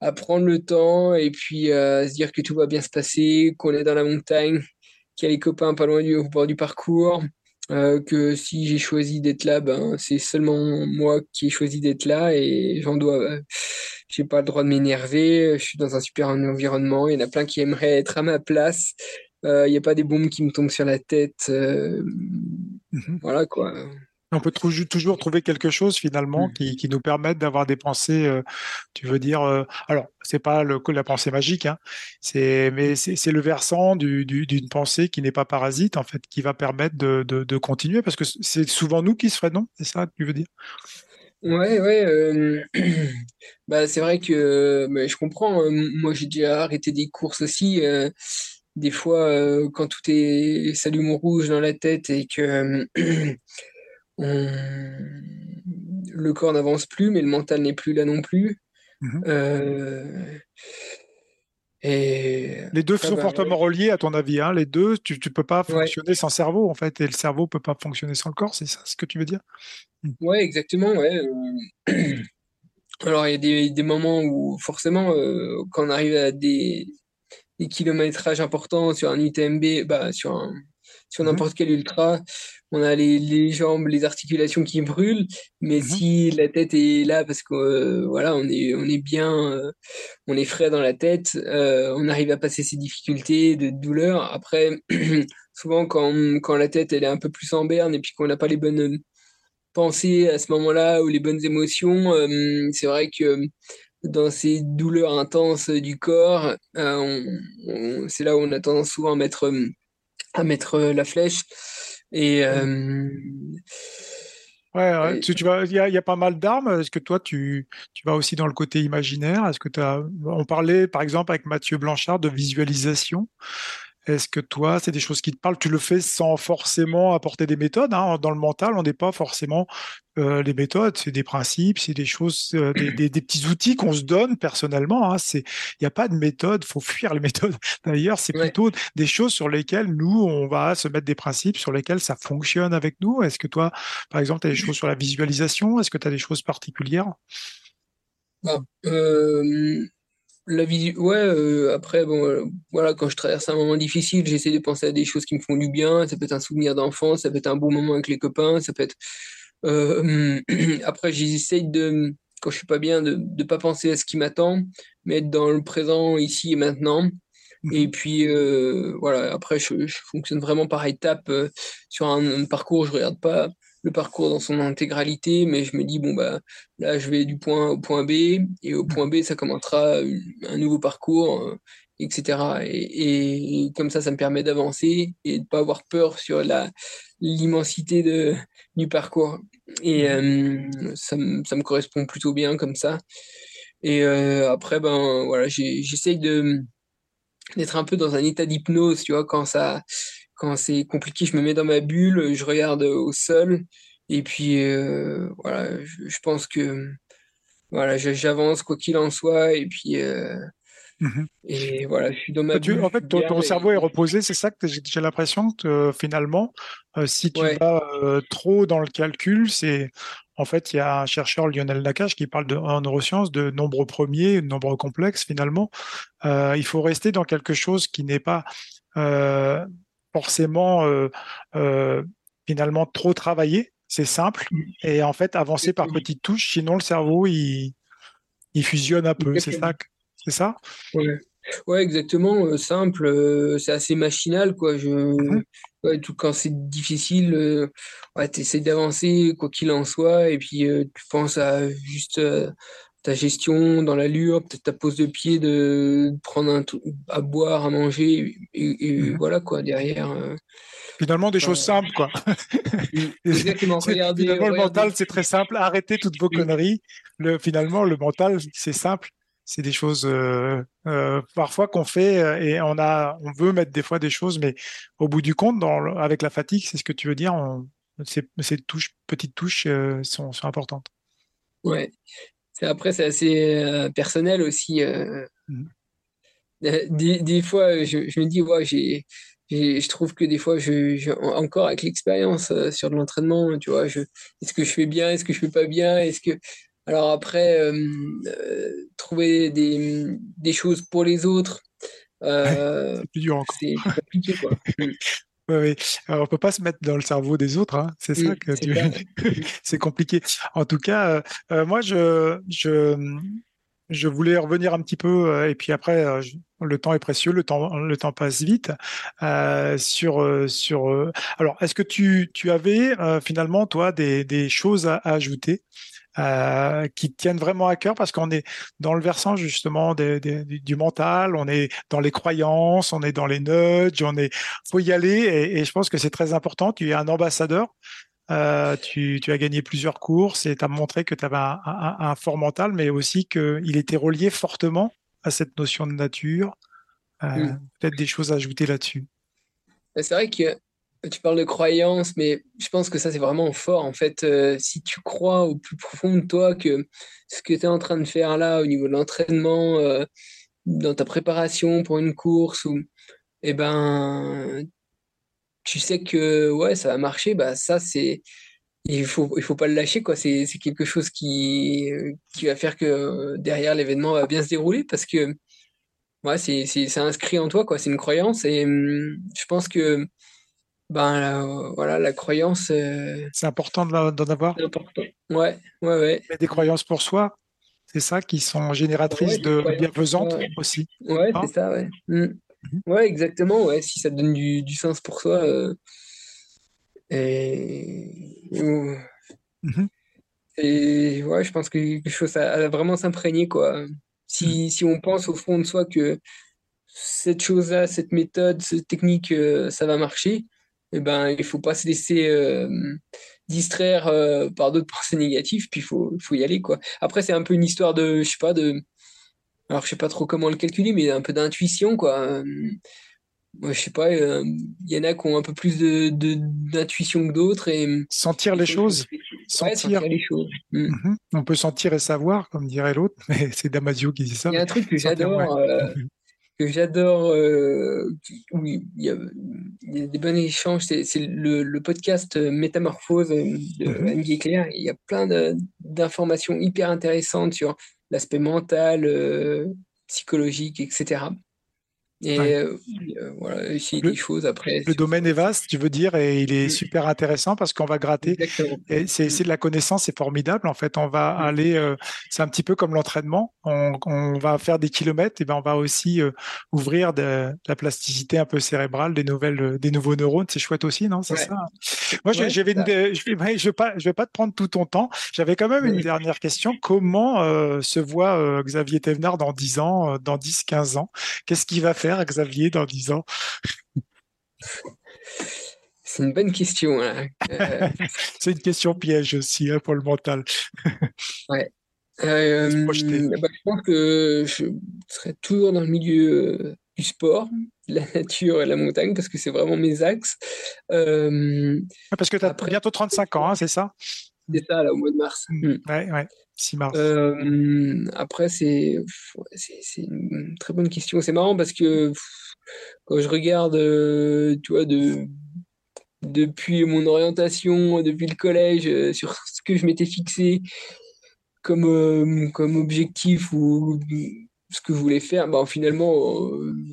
à prendre le temps et puis euh, à se dire que tout va bien se passer, qu'on est dans la montagne, qu'il y a les copains pas loin du au bord du parcours, que si j'ai choisi d'être là, ben c'est seulement moi qui ai choisi d'être là et j'en dois, j'ai pas le droit de m'énerver. Je suis dans un super environnement. Il y en a plein qui aimeraient être à ma place il euh, n'y a pas des bombes qui me tombent sur la tête. Euh, mhm. Voilà quoi. On peut toujours trouver quelque chose finalement mm. qui, nous permette d'avoir des pensées, euh, tu veux dire, alors c'est pas le, la pensée magique, hein, c'est mais c'est le versant d'une pensée qui n'est pas parasite en fait, qui va permettre de, continuer parce que c'est souvent nous qui se freinons, c'est ça que tu veux dire? Ouais, ouais. bah, c'est vrai que je comprends. Moi, j'ai déjà arrêté des courses aussi des fois, euh, quand tout est s'allume au rouge dans la tête et que le corps n'avance plus, mais le mental n'est plus là non plus. Mhm. Euh, et les deux sont fortement reliés, à ton avis. Hein, les deux, tu ne peux pas fonctionner sans cerveau, en fait, et le cerveau ne peut pas fonctionner sans le corps, c'est ça ce que tu veux dire? Hmm. Ouais, exactement. Ouais. Alors, il y a des, des, moments où, forcément, euh, quand on arrive à des, des kilométrages importants sur un UTMB, bah, sur, un, sur mhm. n'importe quel ultra, on a les, les, jambes, les articulations qui brûlent, mais mhm. si la tête est là parce que euh, voilà, on est, on est bien, euh, on est frais dans la tête, euh, on arrive à passer ces difficultés de douleur. Après, souvent quand, quand la tête elle est un peu plus en berne et puis qu'on n'a pas les bonnes pensées à ce moment-là ou les bonnes émotions, c'est vrai que dans ces douleurs intenses du corps, c'est là où on a tendance souvent à mettre, à mettre la flèche. Et, euh, ouais, Tu, vois, il y, a pas mal d'armes. Est-ce que toi, tu, tu vas aussi dans le côté imaginaire? Est-ce que as, on parlait par exemple avec Mathieu Blanchard de visualisation. Est-ce que toi, c'est des choses qui te parlent? Tu le fais sans forcément apporter des méthodes. Hein. Dans le mental, on n'est pas forcément euh, les méthodes, c'est des principes, c'est des choses, euh, des, petits outils qu'on se donne personnellement. Hein. C'est, il n'y a pas de méthode, faut fuir les méthodes. D'ailleurs, c'est plutôt des choses sur lesquelles nous, on va se mettre des principes sur lesquels ça fonctionne avec nous. Est-ce que toi, par exemple, tu as des choses sur la visualisation? Est-ce que tu as des choses particulières? Bah, euh, la vie, ouais, euh, après, bon, euh, voilà, quand je traverse un moment difficile, j'essaie de penser à des choses qui me font du bien. Ça peut être un souvenir d'enfance, ça peut être un bon moment avec les copains, ça peut être. Euh, après, j'essaie de, quand je suis pas bien, de ne pas penser à ce qui m'attend, mais être dans le présent, ici et maintenant. Et mhm. puis, voilà, après, je, je, fonctionne vraiment par étapes. sur un, un, parcours, je regarde pas le parcours dans son intégralité, mais je me dis, bon, bah, là, je vais du point au point B, et au point B, ça commencera un nouveau parcours, euh, etc. Et, comme ça, ça me permet d'avancer et de pas avoir peur sur l'immensité du parcours. Et euh, ça, me correspond plutôt bien comme ça. Et euh, après, ben voilà, j'essaye d'être un peu dans un état d'hypnose, tu vois, quand ça quand c'est compliqué, je me mets dans ma bulle, je regarde au sol, et puis euh, voilà, je, pense que voilà, j'avance quoi qu'il en soit, et puis euh, mmh et voilà, je suis dans ma bulle. En fait, ton, cerveau est reposé, c'est ça que j'ai l'impression que finalement, euh, si tu vas trop dans le calcul, c'est en fait, il y a un chercheur, Lionel Nakache, qui parle de, en neurosciences de nombres premiers, de nombres complexes finalement. il faut rester dans quelque chose qui n'est pas euh, euh, finalement trop travailler. C'est simple. Et en fait, avancer par petites touches, sinon le cerveau, il, il fusionne un peu. C'est ça C'est ça? Ouais. exactement. Euh, simple, c'est assez machinal. Quoi. Je, mm-hmm. tout, quand c'est difficile, tu essaies d'avancer, quoi qu'il en soit, et puis tu penses à juste ta gestion dans l'allure, peut-être ta pose de pied, de prendre un à boire, à manger, et, mmh voilà quoi, derrière. Euh, finalement, des choses simples, quoi. Exactement. Regardez, finalement, le mental, c'est très simple. Arrêtez toutes vos conneries. Le, finalement, le mental, c'est simple. C'est des choses euh, euh, parfois qu'on fait et on a, on veut mettre des fois des choses, mais au bout du compte, dans, avec la fatigue, c'est ce que tu veux dire. ces, ces, touches, petites touches sont, sont importantes. Ouais. Après, c'est assez euh, personnel aussi. Euh. Mmh. Euh, des, fois, je, me dis, ouais, j'ai, je trouve que des fois, je, encore avec l'expérience sur l'entraînement, tu vois, est-ce que je fais bien, est-ce que je fais pas bien, est-ce que. Alors après, trouver des, des, choses pour les autres, c'est plus dur encore. C'est compliqué, quoi. Mmh. Oui, Alors, on peut pas se mettre dans le cerveau des autres, hein. c'est ça que tu... c'est compliqué. En tout cas, euh, euh, moi, je, je, je voulais revenir un petit peu, euh, et puis après, le temps est précieux, le temps, le temps passe vite. sur, sur. alors, est-ce que tu, tu avais finalement, toi, des, des choses à ajouter? Euh, qui tiennent vraiment à cœur parce qu'on est dans le versant justement des, des, du mental, on est dans les croyances, on est dans les nudges, on est faut y aller et, et je pense que c'est très important. Tu es un ambassadeur. Euh, tu, tu, as gagné plusieurs courses et tu as montré que tu avais un, un, un, fort mental, mais aussi qu'il était relié fortement à cette notion de nature. Euh, mm. Peut-être des choses à ajouter là-dessus. C'est vrai que tu parles de croyance, mais je pense que ça, c'est vraiment fort. En fait, euh, si tu crois au plus profond de toi que ce que tu es en train de faire là, au niveau de l'entraînement, euh, dans ta préparation pour une course, ou, eh ben, tu sais que ouais, ça va marcher, bah, ça, c'est. Il faut, il faut pas le lâcher, quoi. C'est, c'est quelque chose qui, qui va faire que derrière l'événement va bien se dérouler parce que ouais, c'est, c'est, c'est inscrit en toi, quoi. C'est une croyance et hum, je pense que ben euh, voilà, la croyance. Euh, c'est important d'en avoir. important. Ouais, ouais, ouais. Mais des croyances pour soi, c'est ça qui sont génératrices de bienfaisance aussi. Ouais, c'est ça, ouais. Mm. Mhm. Ouais, exactement. Ouais, si ça donne du, du sens pour soi. Euh, et... Mhm. et ouais, je pense que quelque chose a, vraiment s'imprégner, quoi. Si, mhm. si on pense au fond de soi que cette chose-là, cette méthode, cette technique, ça va marcher, eh ben, il faut pas se laisser euh, distraire euh, par d'autres pensées négatives, puis il faut, faut y aller. Quoi. Après, c'est un peu une histoire de, je sais pas, de. Alors, je sais pas trop comment le calculer, mais un peu d'intuition, quoi. moi, je sais pas, il y en a qui ont un peu plus de, d'intuition que d'autres et sentir les choses. Sentir. les choses. Mm. Mhm. On peut sentir et savoir, comme dirait l'autre, mais c'est Damasio qui dit ça. Il y a un truc que j'adore, euh, que j'adore. Euh, oui, il y, a, des bons échanges. C'est, le, podcast Métamorphose de mm Claire. Il y a plein d'informations hyper intéressantes sur l'aspect mental, euh, psychologique, etc. Et euh, euh, voilà, essayer des choses après. Le domaine est vaste, tu veux dire, et il est super intéressant parce qu'on va gratter. Et c'est de la connaissance, c'est formidable. En fait, on va aller, euh, c'est un petit peu comme l'entraînement. On, on, va faire des kilomètres, et ben on va aussi ouvrir de, la plasticité un peu cérébrale, des nouvelles, des nouveaux neurones. C'est chouette aussi, non? C'est ça. Moi, je, je, vais, je vais pas, je vais pas te prendre tout ton temps. J'avais quand même une dernière question. Comment se voit Xavier Thévenard dans 10 ans, dans 10, 15 ans? Qu'est-ce qu'il va faire à Xavier dans 10 ans? C'est une bonne question. Hein. Euh, c'est une question piège aussi hein, pour le mental. ouais. Euh, bah, je pense que je serai toujours dans le milieu euh, du sport, la nature et la montagne, parce que c'est vraiment mes axes. parce que tu as bientôt 35 ans, hein, c'est ça? C'est ça, là, au mois de mars. Mm. Ouais, ouais. 6 mars. après, c'est une très bonne question. C'est marrant parce que quand je regarde, vois, de, depuis mon orientation, depuis le collège, sur ce que je m'étais fixé comme, comme objectif ou ce que je voulais faire, bah, finalement,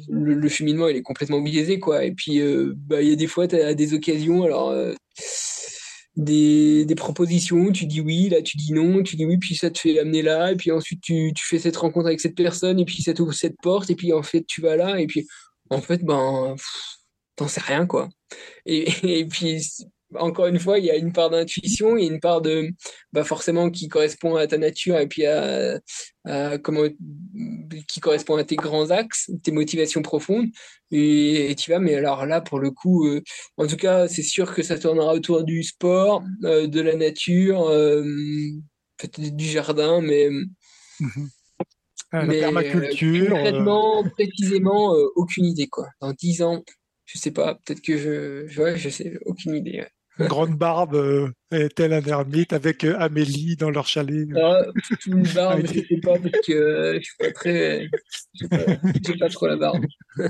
le, cheminement, il est complètement biaisé, quoi. Et puis, bah, il y a des fois, tu as des occasions, alors des, des, propositions, tu dis oui, là tu dis non, tu dis oui, puis ça te fait amener là, et puis ensuite tu, tu fais cette rencontre avec cette personne, et puis ça t'ouvre cette porte, et puis en fait tu vas là, et puis en fait, ben, t'en sais rien, quoi. Et, et puis encore une fois, il y a une part d'intuition, il y a une part de, bah forcément, qui correspond à ta nature et puis à, comment, qui correspond à tes grands axes, tes motivations profondes. Et, tu vas, mais alors là, pour le coup, euh, en tout cas, c'est sûr que ça tournera autour du sport, euh, de la nature, euh, peut-être du jardin, mais. Mhm. la permaculture. concrètement, précisément, aucune idée, quoi. Dans dix ans, je sais pas, peut-être que je, je, je sais, aucune idée une grande barbe euh, telle un ermite avec euh, Amélie dans leur chalet. Ah, une barbe, je sais pas parce que euh, je suis pas très, je pas, pas trop la barbe.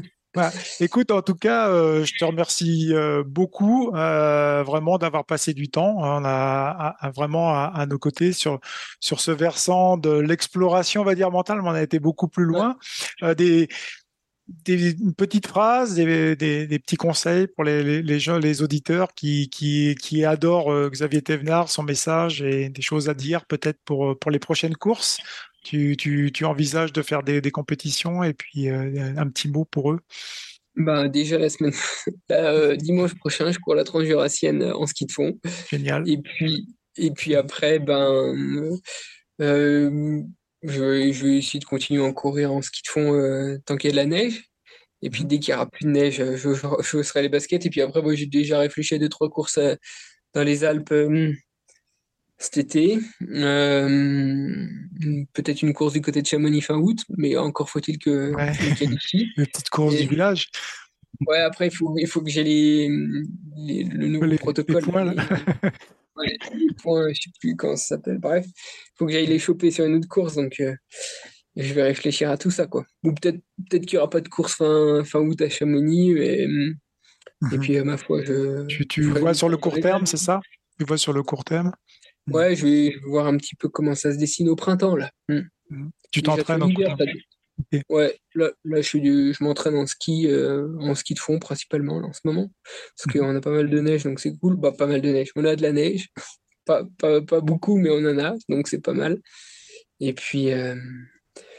Écoute, en tout cas, je te remercie beaucoup vraiment d'avoir passé du temps. On a, vraiment à, nos côtés sur sur ce versant de l'exploration, on va dire mentale, mais on a été beaucoup plus loin. des des, une petite phrase, des, des, petits conseils pour les, les, gens, les auditeurs qui, qui, qui adorent euh, Xavier Thévenard, son message et des choses à dire peut-être pour, pour les prochaines courses. Tu, tu, tu envisages de faire des, des compétitions et puis euh, un petit mot pour eux? Bah, déjà la semaine euh, dimanche prochain, je cours la transjurassienne en ski de fond. Génial. Et puis et puis après ben je vais, je vais essayer de continuer à courir en ski de fond euh, tant qu'il y a de la neige. Et puis dès qu'il n'y aura plus de neige, je, je, serai les baskets. Et puis après, moi, j'ai déjà réfléchi à deux, trois courses euh, dans les Alpes euh, cet été. Peut-être une course du côté de Chamonix fin août, mais encore faut-il que je me qualifie. Une petite course du village. Ouais, après, il faut, il faut que j'ai les, le nouveau protocole. Les points, je sais plus comment ça s'appelle. Bref, il faut que j'aille les choper sur une autre course, donc euh, je vais réfléchir à tout ça, quoi. Ou peut-être peut-être qu'il n'y aura pas de course fin, fin août à Chamonix, et mhm. puis à ma foi, je. Tu, tu vois sur le court terme, c'est ça? Tu vois sur le court terme? Ouais, je vais voir un petit peu comment ça se dessine au printemps, là. Hmm. Mhm. Tu t'entraînes en court terme Ouais, là, là je, je m'entraîne en ski, euh, en ski de fond principalement en ce moment. Parce mhm. qu'on a pas mal de neige, donc c'est cool. Bah, pas mal de neige. On a de la neige. Pas, pas, pas beaucoup, mais on en a, donc c'est pas mal. Et puis, euh,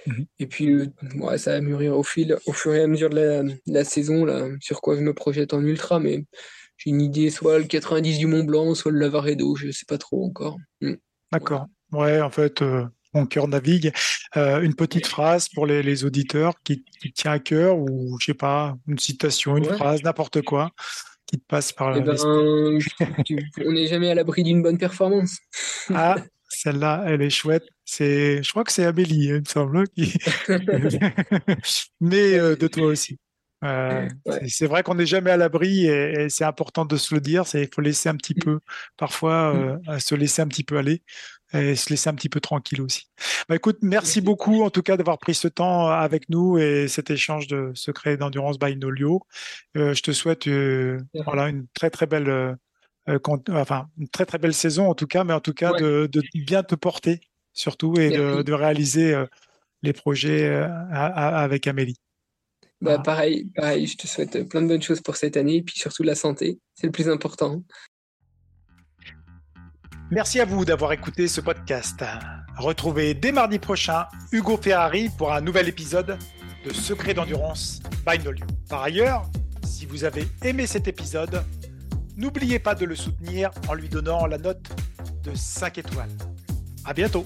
mhm. et puis ouais, ça va mûrir au, fil, au fur et à mesure de la, la, saison, là, sur quoi je me projette en ultra. Mais j'ai une idée, soit le 90 du Mont Blanc, soit le Lavaredo, je sais pas trop encore. Mm. D'accord. Ouais, en fait. Euh, mon cœur navigue. Euh, une petite phrase pour les, les auditeurs qui, qui, tient à cœur ou je sais pas, une citation, une phrase, n'importe quoi qui te passe par eh ben, on n'est jamais à l'abri d'une bonne performance. ah, celle-là, elle est chouette. C'est, je crois que c'est Amélie, hein, il me semble. Qui... Mais euh, de toi aussi. C'est vrai qu'on n'est jamais à l'abri et, c'est important de se le dire. Il faut laisser un petit peu, parfois, mm. se laisser un petit peu aller et se laisser un petit peu tranquille aussi. Bah, écoute, merci beaucoup en tout cas d'avoir pris ce temps avec nous et cet échange de secrets d'endurance by Nolio. je te souhaite voilà, une très très belle euh, enfin, une très très belle saison en tout cas, mais en tout cas de, bien te porter surtout et de, réaliser euh, les projets euh, avec Amélie. Bah, pareil, pareil, je te souhaite plein de bonnes choses pour cette année et puis surtout la santé, c'est le plus important. Merci à vous d'avoir écouté ce podcast. Retrouvez dès mardi prochain Hugo Ferrari pour un nouvel épisode de Secret d'endurance by Nolio. Par ailleurs, si vous avez aimé cet épisode, N'oubliez pas de le soutenir en lui donnant la note de 5 étoiles. À bientôt